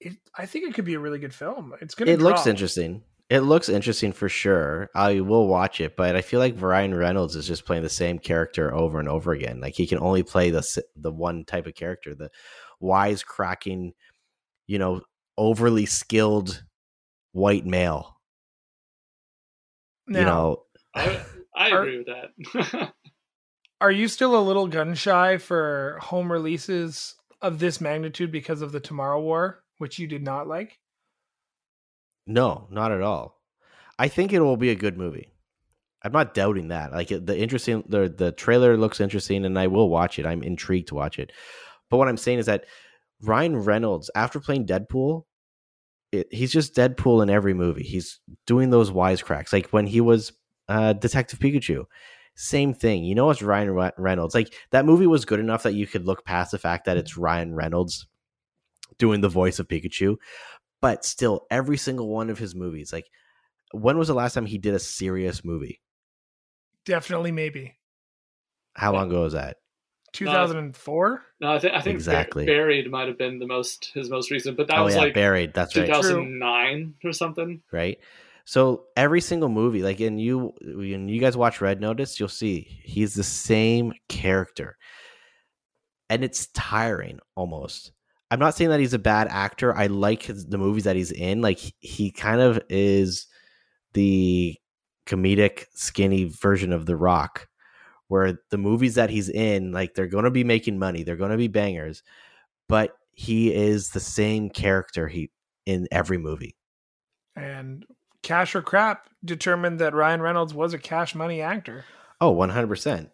It, I think it could be a really good film. It's gonna. It looks interesting. It looks interesting for sure. I will watch it, but I feel like Ryan Reynolds is just playing the same character over and over again. Like he can only play the the one type of character, the wise cracking, you know, overly skilled white male. Now, you know, I I Are- agree with that. Are you still a little gun shy for home releases of this magnitude because of the Tomorrow War, which you did not like? No, not at all. I think it will be a good movie. I'm not doubting that. Like the interesting, the the trailer looks interesting, and I will watch it. I'm intrigued to watch it. But what I'm saying is that Ryan Reynolds, after playing Deadpool, it, he's just Deadpool in every movie. He's doing those wisecracks, like when he was uh, Detective Pikachu. Same thing. You know, it's Ryan Re- Reynolds. Like that movie was good enough that you could look past the fact that it's Ryan Reynolds doing the voice of Pikachu. But still, every single one of his movies, like when was the last time he did a serious movie? Definitely, maybe How long ago was that? 2004. no, I think I think Exactly. Ba- Buried might have been the most his most recent, but that oh was yeah, like buried. That's right. 2009 or something. right? So every single movie, like and you when you guys watch Red Notice, you'll see he's the same character. And it's tiring almost. I'm not saying that he's a bad actor. I like his, the movies that he's in. Like he, kind of is the comedic skinny version of The Rock where the movies that he's in like they're going to be making money, they're going to be bangers, but he is the same character he in every movie. And Cash or Crap determined that Ryan Reynolds was a cash money actor. Oh, 100%.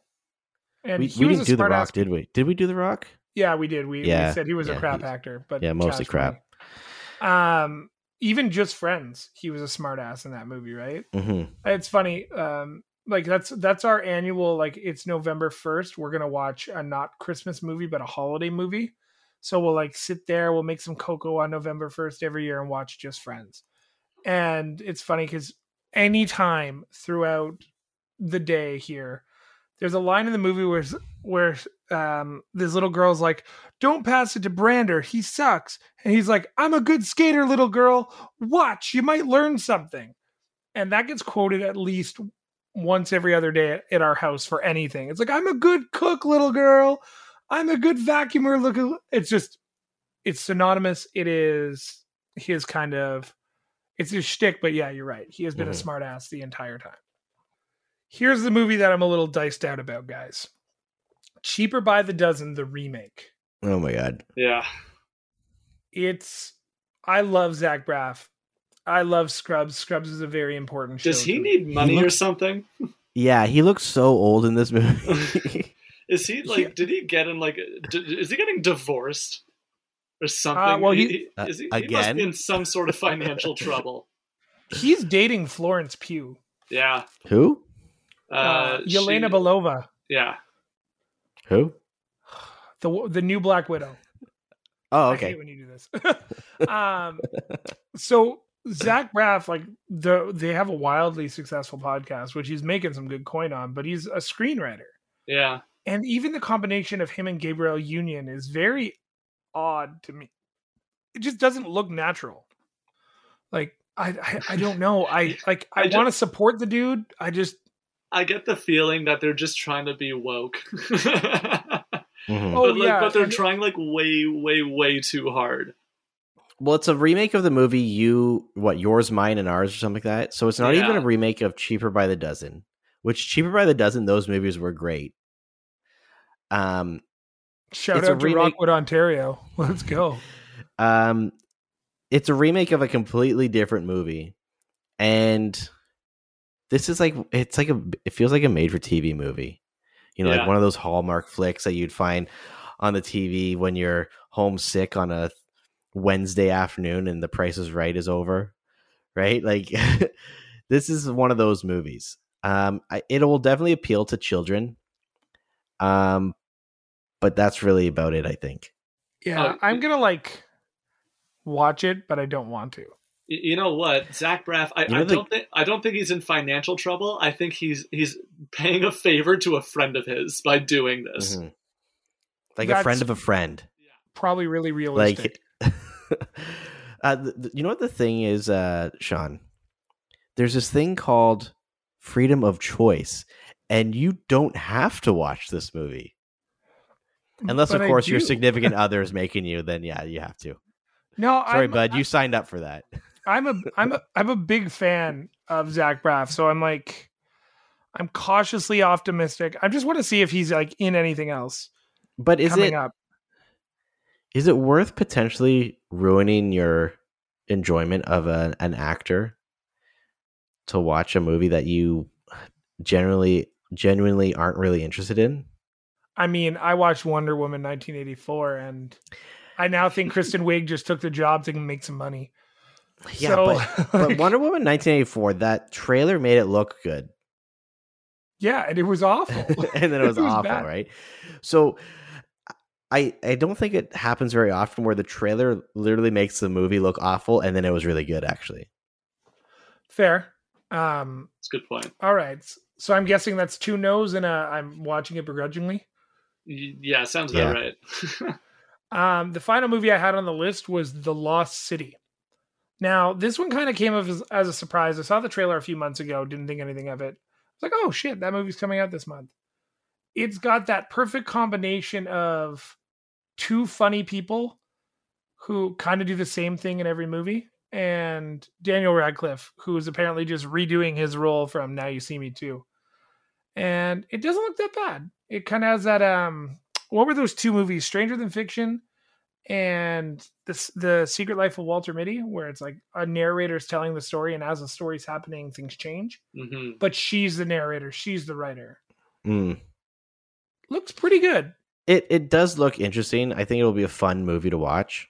And we, we didn't do the rock, ass- did we? Did we do the rock? Yeah, we did. We, Yeah, we said he was a crap actor, but yeah, mostly crap. Um, even just Friends, he was a smart ass in that movie, right? hmm It's funny. Um, like that's that's our annual. Like it's November first. We're gonna watch a not Christmas movie, but a holiday movie. So we'll like sit there. We'll make some cocoa on November first every year and watch just Friends. And it's funny because anytime throughout the day here, there's a line in the movie where where um, this little girl's like, "Don't pass it to Brander. He sucks." And he's like, "I'm a good skater, little girl. Watch, you might learn something." And that gets quoted at least once every other day at, at our house for anything. It's like, "I'm a good cook, little girl. I'm a good vacuumer, little." It's just, it's synonymous. It is his kind of, it's his shtick. But yeah, you're right. He has been a Mhm. smart ass the entire time. Here's the movie that I'm a little diced out about, guys. Cheaper by the Dozen, the remake. Oh my god. Yeah. It's I love Zach Braff. I love Scrubs. Scrubs is a very important show. Does he need money or looks- something? Yeah, he looks so old in this movie. Is he like? Did he get in like? Is he getting divorced or something? Uh, well, he- Uh, is he, he must again? be in some sort of financial trouble. He's dating Florence Pugh. Yeah. Who? Uh, Uh, Yelena she- Belova, Yeah. Who? the the new Black Widow. Oh, I okay. hate when you do this. um, so Zach Braff, like the they have a wildly successful podcast, which he's making some good coin on, but he's a screenwriter. Yeah. And even the combination of him and Gabrielle Union is very odd to me. It just doesn't look natural. Like I I, I don't know. I like I, I want to support the dude. I just I get the feeling that they're just trying to be woke. Mhm. Oh, but, like, yeah, but they're trying like way, way, way too hard. Well, it's a remake of the movie You What Yours, Mine, and Ours or something like that. So it's not even a remake of Cheaper by the Dozen. Which Cheaper by the Dozen, those movies were great. Um, shout It's out to remake- Rockwood, Ontario. Let's go. um, it's a remake of a completely different movie, and this is like it's like a it feels like a made for TV movie. You know, Yeah. like one of those Hallmark flicks that you'd find on the TV when you're homesick on a Wednesday afternoon and The Price is Right is over, right? Like this is one of those movies. Um, I, it will definitely appeal to children. Um, but that's really about it, I think. Yeah, Oh, I'm gonna like watch it, but I don't want to. Y- You know what, Zach Braff? I, You know I the- don't think I don't think he's in financial trouble. I think he's he's paying a favor to a friend of his by doing this. Mhm. Like a friend of a friend. Probably really realistic. Like, uh, th- th- you know what the thing is, uh, Sean? There's this thing called freedom of choice, and you don't have to watch this movie. Unless, But of course, your significant other is making you, then yeah, you have to. No, Sorry, I'm, bud, you signed up for that. I'm a I'm a I'm a big fan of Zach Braff, so I'm like I'm cautiously optimistic. I just want to see if he's like in anything else But is coming it up. is it worth potentially ruining your enjoyment of a, an actor to watch a movie that you generally genuinely aren't really interested in? I mean, I watched Wonder Woman 1984, and I now think Kristen Wiig just took the job to make some money. Yeah, so, but, but Wonder Woman 1984, that trailer made it look good. yeah, and it was awful. and then it was, awful, bad. right? So I I don't think it happens very often where the trailer literally makes the movie look awful and then it was really good actually. Fair. Um. It's a good point. All right. So I'm guessing that's two no's, and uh, I'm watching it begrudgingly. Y- Yeah, sounds about right. Um, the final movie I had on the list was The Lost City. Now, this one kind of came as, as a surprise. I saw the trailer a few months ago, didn't think anything of it. I was like, oh shit, that movie's coming out this month. It's got that perfect combination of two funny people who kind of do the same thing in every movie, and Daniel Radcliffe, who is apparently just redoing his role from Now You See Me Too. And it doesn't look that bad. It kind of has that um what were those two movies stranger than fiction and the, the secret life of walter mitty where it's like a narrator is telling the story and as the story's happening things change hmm but she's the narrator she's the writer Mm. looks pretty good It it does look interesting. I think it will be a fun movie to watch.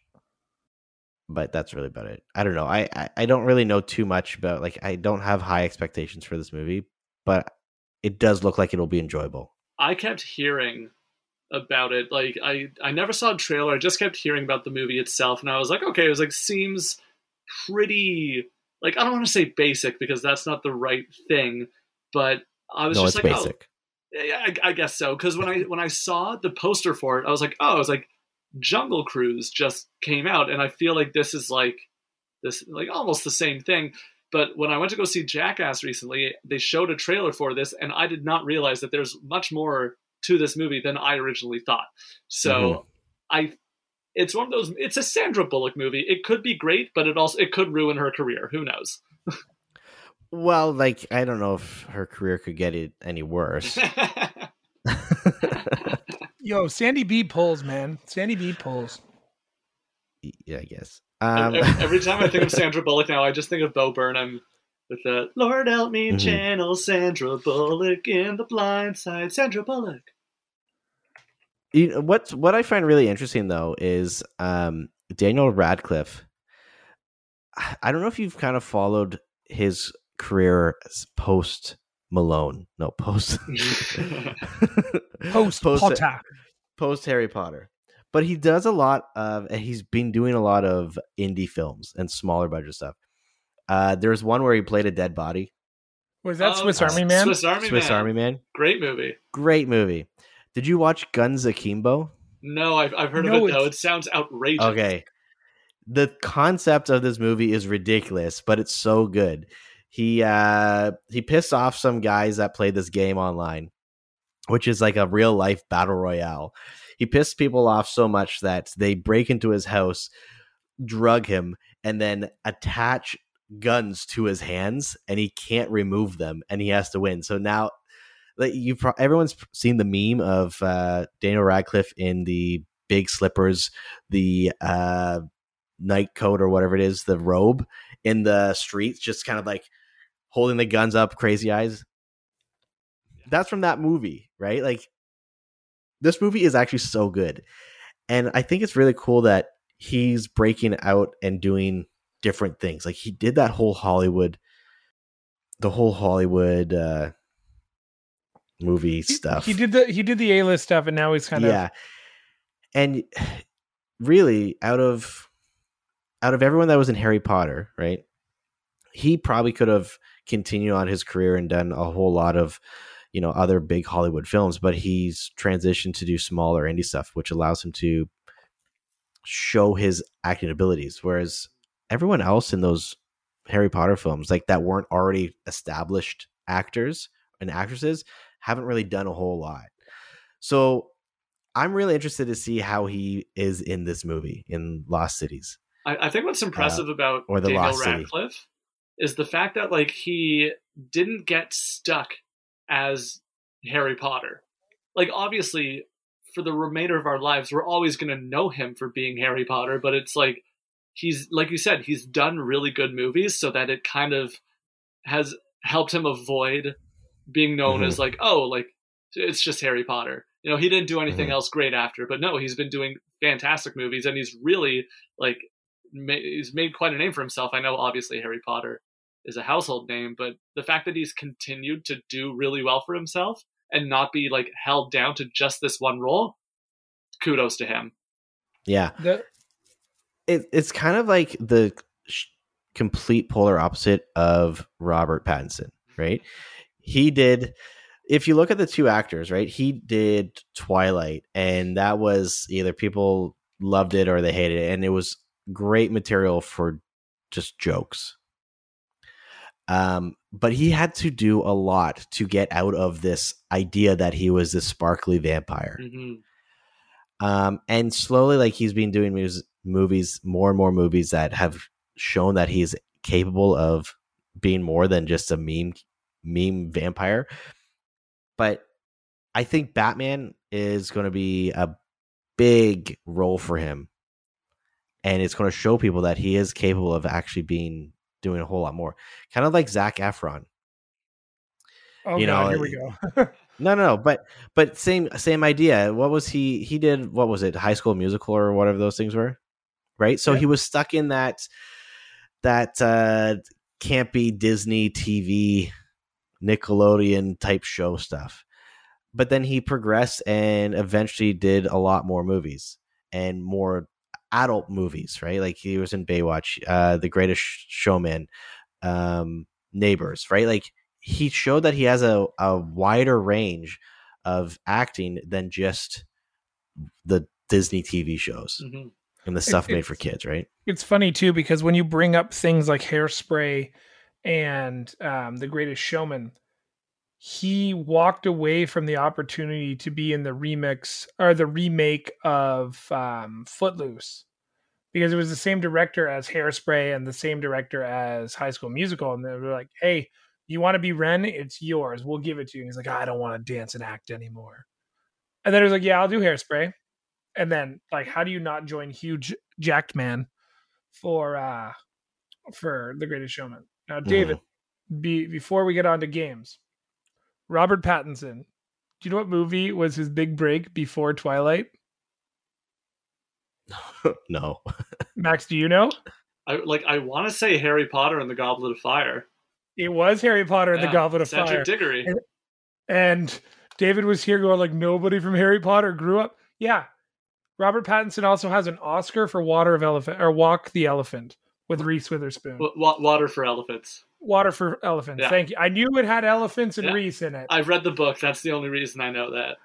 But that's really about it. I don't know. I, I I don't really know too much about like I don't have high expectations for this movie, but it does look like it'll be enjoyable. I kept hearing about it. Like I, I never saw a trailer. I just kept hearing about the movie itself, and I was like, okay, it was like seems pretty. Like I don't want to say basic because that's not the right thing, but I was no, just it's like, oh, basic. oh, yeah, I, I guess so. Because when I when I saw the poster for it, I was like, oh, I was like, Jungle Cruise just came out, and I feel like this is like this like almost the same thing. But when I went to go see Jackass recently, they showed a trailer for this, and I did not realize that there's much more to this movie than I originally thought. So Mhm. I, it's one of those. It's a Sandra Bullock movie. It could be great, but it also it could ruin her career. Who knows? Well, like I don't know if her career could get it any worse. yo sandy b pulls man sandy b pulls yeah, I guess. Um, every, every time I think of Sandra Bullock now, I just think of Bo Burnham with the Lord help me Mhm. channel Sandra Bullock in the blind side. Sandra Bullock. you know, what what I find really interesting though is um, Daniel Radcliffe. I- I don't know if you've kind of followed his career post Malone. No, post Post Potter. Post Harry Potter. But he does a lot of he's been doing a lot of indie films and smaller budget stuff. Uh was one where he played a dead body. Was that Oh, Swiss Army Man? Swiss Army Swiss Man. Army Man. Great movie. Great movie. Did you watch Guns Akimbo? No, I've, I've heard No, of it though. It sounds outrageous. Okay. The concept of this movie is ridiculous, but it's so good. He uh he pissed off some guys that played this game online, which is like a real life battle royale. He pissed people off so much that they break into his house, drug him, and then attach guns to his hands, and he can't remove them, and he has to win. So now, like you, pro- everyone's seen the meme of uh, Daniel Radcliffe in the big slippers, the uh, night coat or whatever it is, the robe in the streets, just kind of like holding the guns up, crazy eyes. That's from that movie, right? Like this movie is actually so good. And I think it's really cool that he's breaking out and doing different things. Like he did that whole Hollywood the whole Hollywood uh movie He- stuff. He did the he did the A list stuff, and now he's kind of yeah. And really out of out of everyone that was in Harry Potter, right? He probably could have continued on his career and done a whole lot of, you know, other big Hollywood films, but he's transitioned to do smaller indie stuff, which allows him to show his acting abilities. Whereas everyone else in those Harry Potter films, like that weren't already established actors and actresses, haven't really done a whole lot. So I'm really interested to see how he is in this movie in Lost Cities. I, I think what's impressive about Uh, or the Daniel Lost City. Radcliffe is the fact that like he didn't get stuck as Harry Potter. Like obviously, for the remainder of our lives, we're always going to know him for being Harry Potter. But it's like he's like you said, he's done really good movies, so that it kind of has helped him avoid being known Mhm. as like oh like it's just Harry Potter. You know, he didn't do anything Mhm. else great after, but no, he's been doing fantastic movies, and he's really like ma- he's made quite a name for himself. I know, obviously, Harry Potter is a household name, but the fact that he's continued to do really well for himself and not be like held down to just this one role, kudos to him. Yeah. the, It, it's kind of like the sh- complete polar opposite of Robert Pattinson, right? He did, if you look at the two actors, right? He did Twilight, and that was either people loved it or they hated it, and it was great material for just jokes. Um, but he had to do a lot to get out of this idea that he was this sparkly vampire. hmm um, and slowly like he's been doing mus- movies more and more movies that have shown that he's capable of being more than just a meme meme vampire but i think batman is going to be a big role for him and it's going to show people that he is capable of actually being doing a whole lot more kind of like zach efron oh You god, know, here we go. No, no, no, but but same same idea. What was he? He did what was it? High School Musical or whatever those things were, right? So Yeah. he was stuck in that that uh campy Disney TV Nickelodeon type show stuff. But then he progressed and eventually did a lot more movies and more adult movies, right? Like he was in Baywatch, uh, The Greatest Showman, um, Neighbors, right? Like he showed that he has a, a wider range of acting than just the Disney TV shows hmm and the stuff made for kids, right? it's funny too because when you bring up things like hairspray and um, the greatest showman he walked away from the opportunity to be in the remix or the remake of um, footloose because it was the same director as hairspray and the same director as high school musical and they were like hey you want to be ren? It's yours. We'll give it to you. And he's like i don't want to dance and act anymore. And then he was like yeah i'll do hairspray and then like how do you not join huge jacked man for uh for the greatest showman now david be, before we get on to games robert pattinson do you know what movie was his big break before twilight no. max do you know I like. I want to say Harry Potter and the Goblet of Fire. It was Harry Potter and Yeah, the Goblet of Cedric Fire. Diggory. And- And David was here going like nobody from Harry Potter grew up. Yeah. Robert Pattinson also has an Oscar for Water of Elephant or Walk the Elephant with Reese Witherspoon. W- water for elephants. Water for Elephants. Yeah. Thank you. I knew it had elephants and Yeah. Reese in it. I've read the book. That's the only reason I know that.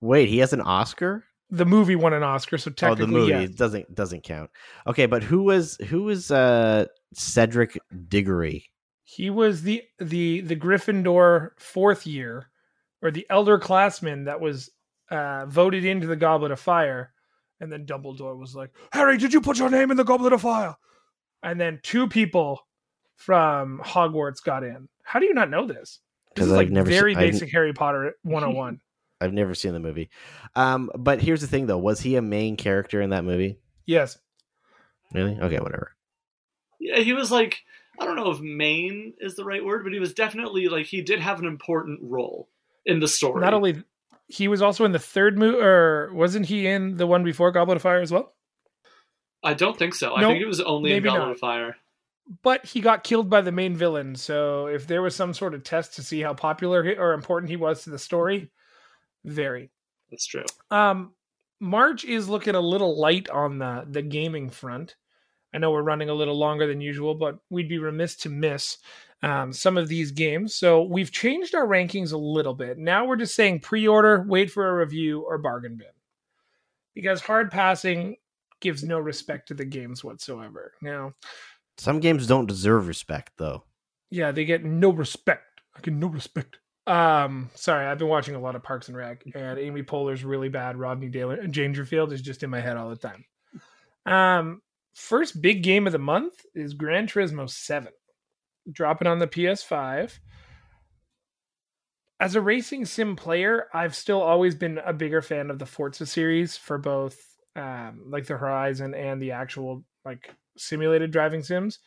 Wait, he has an Oscar? the movie won an Oscar, so Oh, technically the movie yes. it doesn't doesn't count. Okay, but who was who was uh Cedric Diggory? He was the the the Gryffindor fourth year, or the elder classman that was uh, voted into the Goblet of Fire, and then Dumbledore was like, "Harry, did you put your name in the Goblet of Fire?" And then two people from Hogwarts got in. How do you not know this? This 'Cause is like never se- very I've- basic Harry Potter 101. I've never seen the movie. Um, but here's the thing though, was he a main character in that movie? yes. Really? Okay, whatever. Yeah, he was like I don't know if main is the right word, but he was definitely like he did have an important role in the story. Not only he was also in the third movie, or wasn't he in the one before Goblet of Fire as well? I don't think so. I think it was only in Goblet not. of Fire. but he got killed by the main villain. So if there was some sort of test to see how popular he, or important he was to the story, very. That's true. Um, March is looking a little light on the the gaming front. I know we're running a little longer than usual, but we'd be remiss to miss um, some of these games. So we've changed our rankings a little bit. Now we're just saying pre-order, wait for a review, or bargain bin, because hard passing gives no respect to the games whatsoever. Now, Some games don't deserve respect though. yeah, they get no respect. I get no respect. Um, sorry, I've been watching a lot of Parks and Rec, and Amy Poehler's really bad. Rodney Daler- and Dangerfield is just in my head all the time. Um, first big game of the month is Gran Turismo Seven, dropping on the PS5. As a racing sim player, I've still always been a bigger fan of the Forza series for both, um, like the Horizon and the actual like simulated driving sims.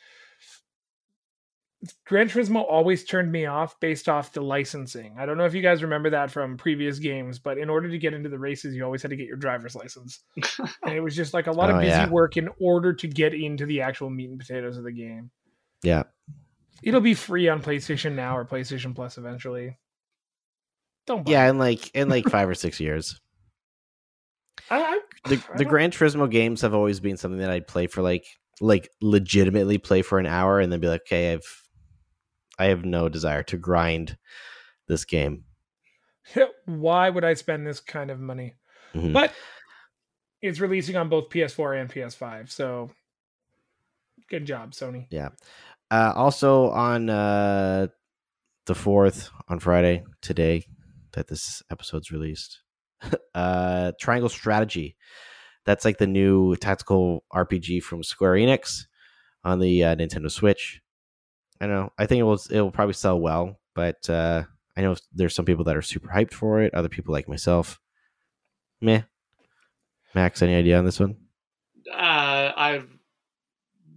Gran Turismo always turned me off based off the licensing. I don't know if you guys remember that from previous games, but in order to get into the races, you always had to get your driver's license. and it was just like a lot Oh, of busy yeah. work in order to get into the actual meat and potatoes of the game. Yeah. It'll be free on PlayStation Now or PlayStation Plus eventually. Don't buy Yeah, it. in like in like five or six years. I, I, The I the Gran Turismo games have always been something that I'd play for like like legitimately play for an hour and then be like, okay, I've I have no desire to grind this game. Why would I spend this kind of money? Mhm. But it's releasing on both PS4 and PS5, so good job, Sony. Uh, also on uh, the fourth on Friday today that this episode's released, uh, Triangle Strategy. That's like the new tactical RPG from Square Enix on the uh, Nintendo Switch. I know. I think it will it will probably sell well, but uh, I know there's some people that are super hyped for it. Other people like myself, meh. Max, any idea on this one? Uh, I've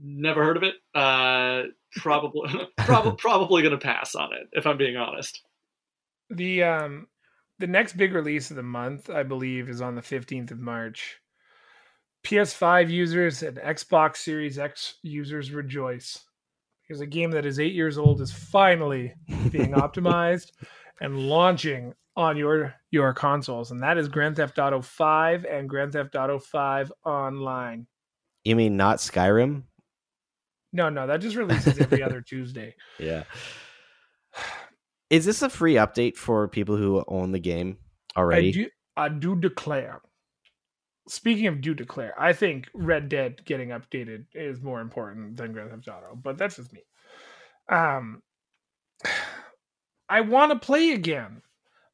never heard of it. Uh, probably, probably, probably gonna pass on it if I'm being honest. The um the next big release of the month, I believe, is on the 15th of March. PS5 users and Xbox Series X users rejoice because a game that is eight years old is finally being optimized and launching on your your consoles, and that is Grand Theft Auto 5 and Grand Theft Auto 5 Online. You mean not Skyrim? No, no, that just releases every other Tuesday. Yeah. Is this a free update for people who own the game already? I do, I do declare. Speaking of do declare, I think Red Dead getting updated is more important than Grand Theft Auto, but that's just me. Um, I want to play again,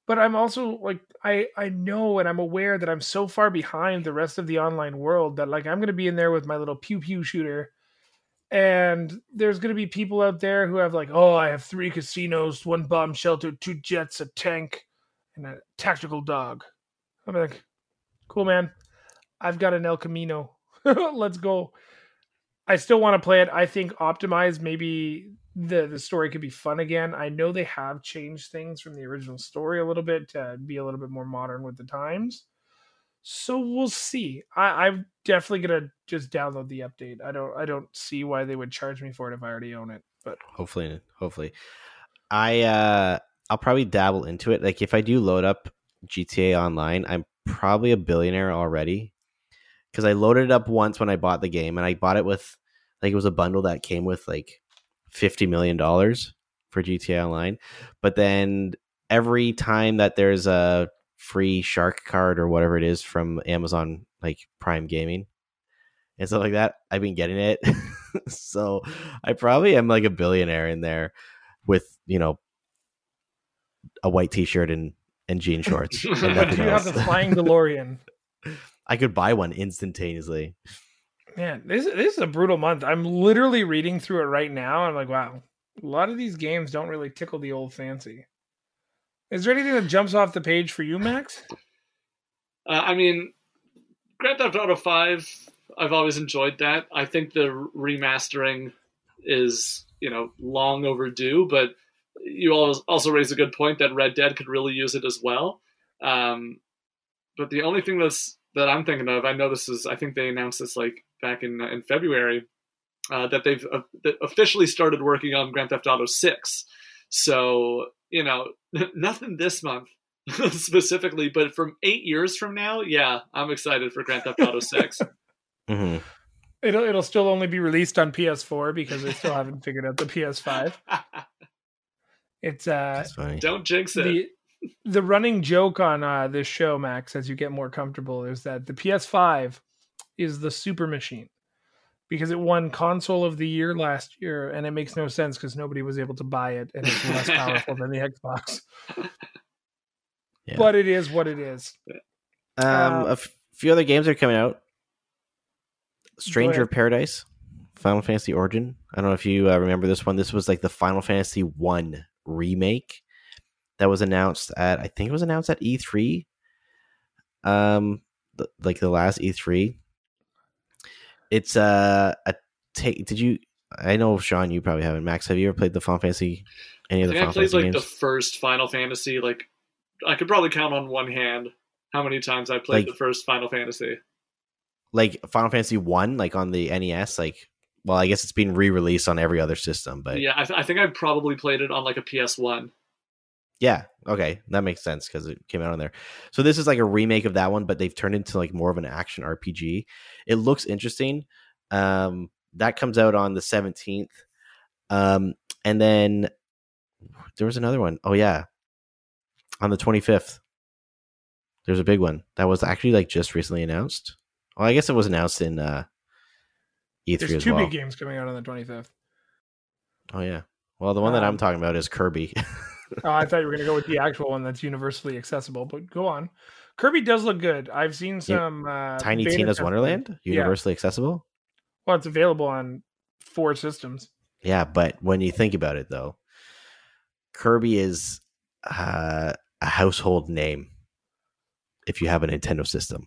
but I'm also like I I know and I'm aware that I'm so far behind the rest of the online world that like I'm gonna be in there with my little pew pew shooter, and there's gonna be people out there who have like oh I have three casinos, one bomb shelter, two jets, a tank, and a tactical dog. I'm like, cool, man. I've got an El Camino. Let's go. I still want to play it. I think optimized, maybe the the story could be fun again. I know they have changed things from the original story a little bit to be a little bit more modern with the times. So we'll see. I, I'm definitely gonna just download the update. I don't I don't see why they would charge me for it if I already own it. but hopefully, hopefully, I uh, I'll probably dabble into it. Like if I do load up GTA Online, I'm probably a billionaire already because I loaded it up once when I bought the game, and I bought it with like it was a bundle that came with like fifty million dollars for GTA Online. But then every time that there's a free shark card or whatever it is from Amazon like Prime Gaming and stuff like that, I've been getting it. so I probably am like a billionaire in there with, you know, a white t-shirt and and jean shorts. And but do you have the flying DeLorean? I could buy one instantaneously. Man, this this is a brutal month. I'm literally reading through it right now. I'm like, wow, a lot of these games don't really tickle the old fancy. Is there anything that jumps off the page for you, Max? Uh, I mean, Grand Theft Auto Five. I've always enjoyed that. I think the remastering is you know long overdue, but you also raise a good point that Red Dead could really use it as well. Um, but the only thing that's that I'm thinking of, I know this is, I think they announced this like back in in February, uh, that they've uh, that officially started working on Grand Theft Auto Six. So you know, nothing this month specifically, but from eight years from now, yeah, I'm excited for Grand Theft Auto Six. hmm It'll it'll still only be released on PS4 because they still haven't figured out the PS5. It's uh That's funny. Don't jinx it. the the running joke on uh, this show, Max, as you get more comfortable, is that the PS5 is the super machine because it won console of the year last year, and it makes no sense because nobody was able to buy it, and it's less powerful than the Xbox. Yeah. But it is what it is. Um, Uh, a f- few other games are coming out. Stranger of Paradise, Final Fantasy Origin. I don't know if you uh, remember this one. This was like the Final Fantasy One remake that was announced at I think it was announced at E3. Um, th- like the last E3. It's uh, a take. Did you? I know Sean, you probably haven't. Max, have you ever played the Final Fantasy? Any of the think I Final played Fantasy like games? the first Final Fantasy. Like I could probably count on one hand how many times I played Like- the first Final Fantasy. like Final Fantasy One, like on the NES. Like, well, I guess it's been re-released on every other system, but yeah, I, th- I think I probably played it on like a PS One. Yeah. Okay, that makes sense because it came out on there. So this is like a remake of that one, but they've turned into like more of an action RPG. It looks interesting. Um, that comes out on the seventeenth, um, and then there was another one. Oh yeah, on the twenty fifth. There's a big one that was actually like just recently announced. Well, I guess it was announced in uh, E3 There's as two well. big games coming out on the 25th. Oh yeah. Well, the one that I'm Um, talking about is Kirby. Oh, I thought you were going to go with the actual one that's universally accessible, but go on. Kirby does look good. I've seen some uh, Tiny Tina's. Wonderland, Yeah. universally accessible. Well, it's available on four systems. Yeah, but when you think about it, though, Kirby is uh, a household name if you have a Nintendo system.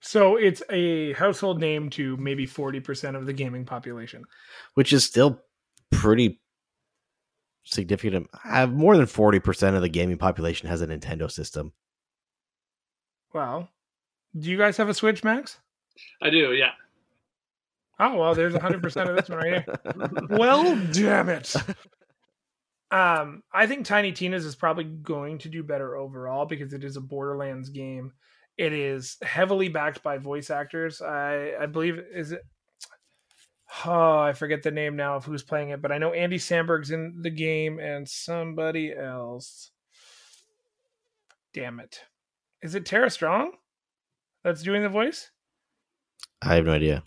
So it's a household name to maybe 40% of the gaming population. which is still pretty significant. Uh, more than forty percent of the gaming population has a Nintendo system. Wow. Do you guys have a Switch, Max? I do, yeah. Oh, well, there's 100% of this one right here. Well, damn it. Um, I think Tiny Tina's is probably going to do better overall because it is a Borderlands game. It is heavily backed by voice actors. I I believe is it. Oh, I forget the name now of who's playing it, but I know Andy Samberg's in the game and somebody else. Damn it! Is it Tara Strong that's doing the voice? I have no idea.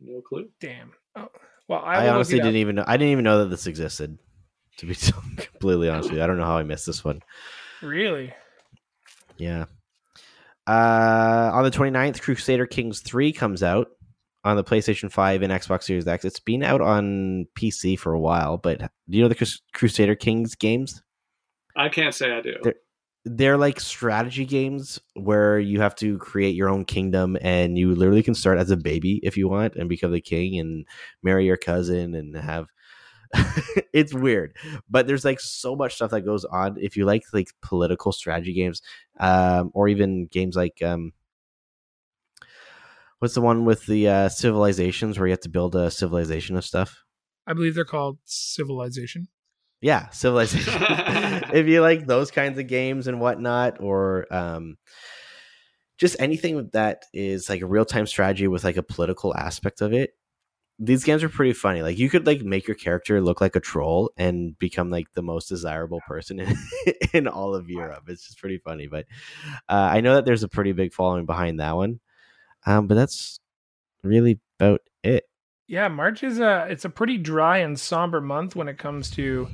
No clue. Damn. Oh, well, I, I, honestly didn't even know. I didn't even know that this existed. To be completely honest with you, I don't know how I missed this one. really. Yeah. Uh, on the 29th, Crusader Kings 3 comes out on the PlayStation 5 and Xbox Series X. It's been out on PC for a while, but do you know the Crus- Crusader Kings games? I can't say I do. There- They're like strategy games where you have to create your own kingdom and you literally can start as a baby if you want and become the king and marry your cousin and have it's weird but there's like so much stuff that goes on if you like like political strategy games um or even games like um what's the one with the uh civilizations where you have to build a civilization of stuff I believe they're called Civilization. Yeah, Civilization. if you like those kinds of games and whatnot, or um, just anything that is like a real time strategy with like a political aspect of it, these games are pretty funny. Like you could like make your character look like a troll and become like the most desirable person in, in all of Europe. It's just pretty funny. But uh, I know that there's a pretty big following behind that one. Um, but that's really about it. Yeah, March is a it's a pretty dry and somber month when it comes to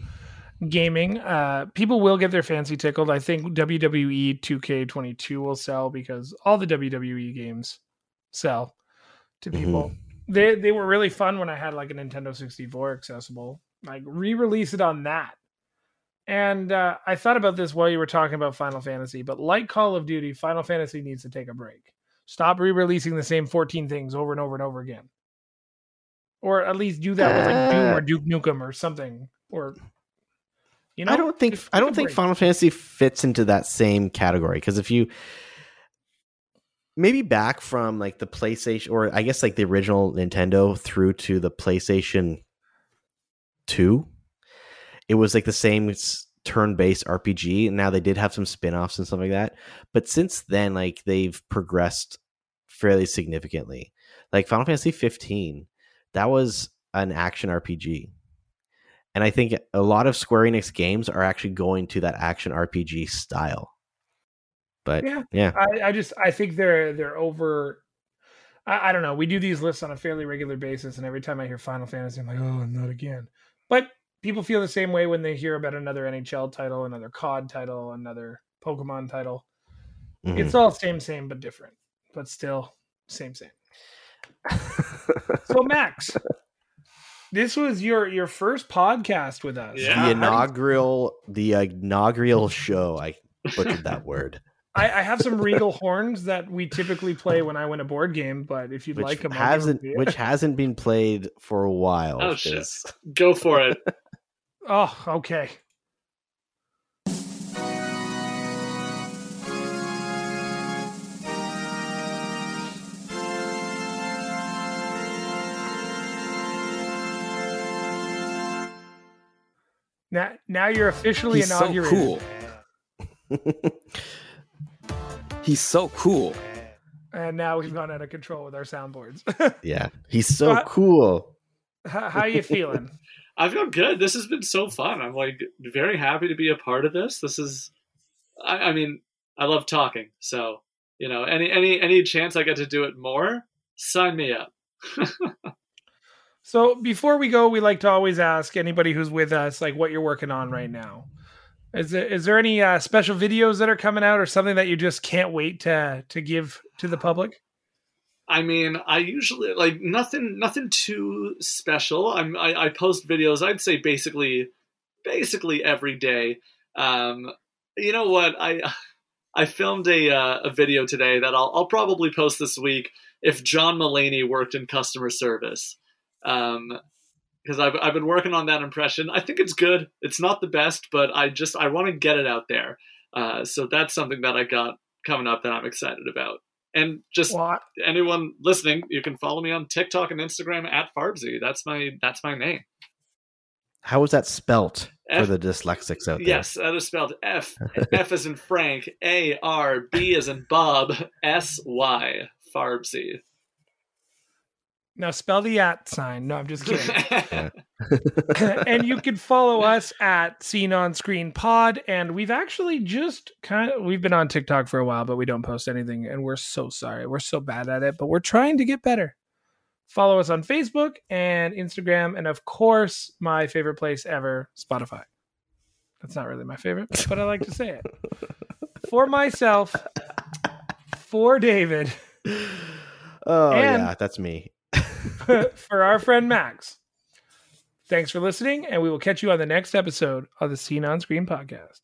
gaming. Uh, people will get their fancy tickled. I think WWE 2K22 will sell because all the WWE games sell to people. Mm-hmm. They they were really fun when I had like a Nintendo 64 accessible. Like re-release it on that. And uh, I thought about this while you were talking about Final Fantasy, but like Call of Duty, Final Fantasy needs to take a break. Stop re-releasing the same 14 things over and over and over again. Or at least do that with like Doom or uh. Duke Nukem or something. Or you know, I don't think I don't think break. Final Fantasy fits into that same category because if you maybe back from like the PlayStation or I guess like the original Nintendo through to the PlayStation 2, it was like the same turn-based RPG and now they did have some spin-offs and stuff like that. But since then like they've progressed fairly significantly. Like Final Fantasy 15, that was an action RPG and I think a lot of Square Enix games are actually going to that action RPG style. But yeah, yeah. I, I just I think they're they're over. I, I, don't know. We do these lists on a fairly regular basis, and every time I hear Final Fantasy, I'm like, oh, not again. But people feel the same way when they hear about another NHL title, another COD title, another Pokemon title. Mm-hmm. It's all same, same, but different. But still, same, same. so Max, this was your your first podcast with us. Yeah. The inaugural the inaugural show. I butchered that word. I, I, have some regal horns that we typically play when I win a board game, but if you'd which like them, hasn't which hasn't been played for a while. Oh shit! Go for it. oh, okay. Now, now you're officially He's inaugurated. So cool. He's so cool. And now we've gone out of control with our soundboards. yeah, he's so uh, cool. How, how you feeling? I feel good. This has been so fun. I'm like very happy to be a part of this. This is, I, I mean, I love talking. So you know, any any any chance I get to do it more, sign me up. So before we go, we like to always ask anybody who's with us like what you're working on right now. Is there, is there any uh, special videos that are coming out or something that you just can't wait to to give to the public? I mean, I usually like nothing nothing too special. I'm I, I post videos. I'd say basically basically every day. Um, you know what? I I filmed a uh, a video today that I'll I'll probably post this week. If John Mulaney worked in customer service, um, because I've I've been working on that impression. I think it's good. It's not the best, but I just I want to get it out there. Uh, so that's something that I got coming up that I'm excited about. And just what? anyone listening, you can follow me on TikTok and Instagram at Farbsy. That's my that's my name. How was that spelt F- for the dyslexics out there? Yes, that is spelled F F as in Frank, A R B as in Bob, S Y Farbsy. Now spell the at sign. No, I'm just kidding. and you can follow us at Seen on Screen Pod. And we've actually just kind of we've been on TikTok for a while, but we don't post anything, and we're so sorry. We're so bad at it, but we're trying to get better. Follow us on Facebook and Instagram, and of course, my favorite place ever, Spotify. That's not really my favorite, but I like to say it. For myself, for David. Oh and yeah, that's me. for our friend Max. Thanks for listening, and we will catch you on the next episode of the Scene on Screen podcast.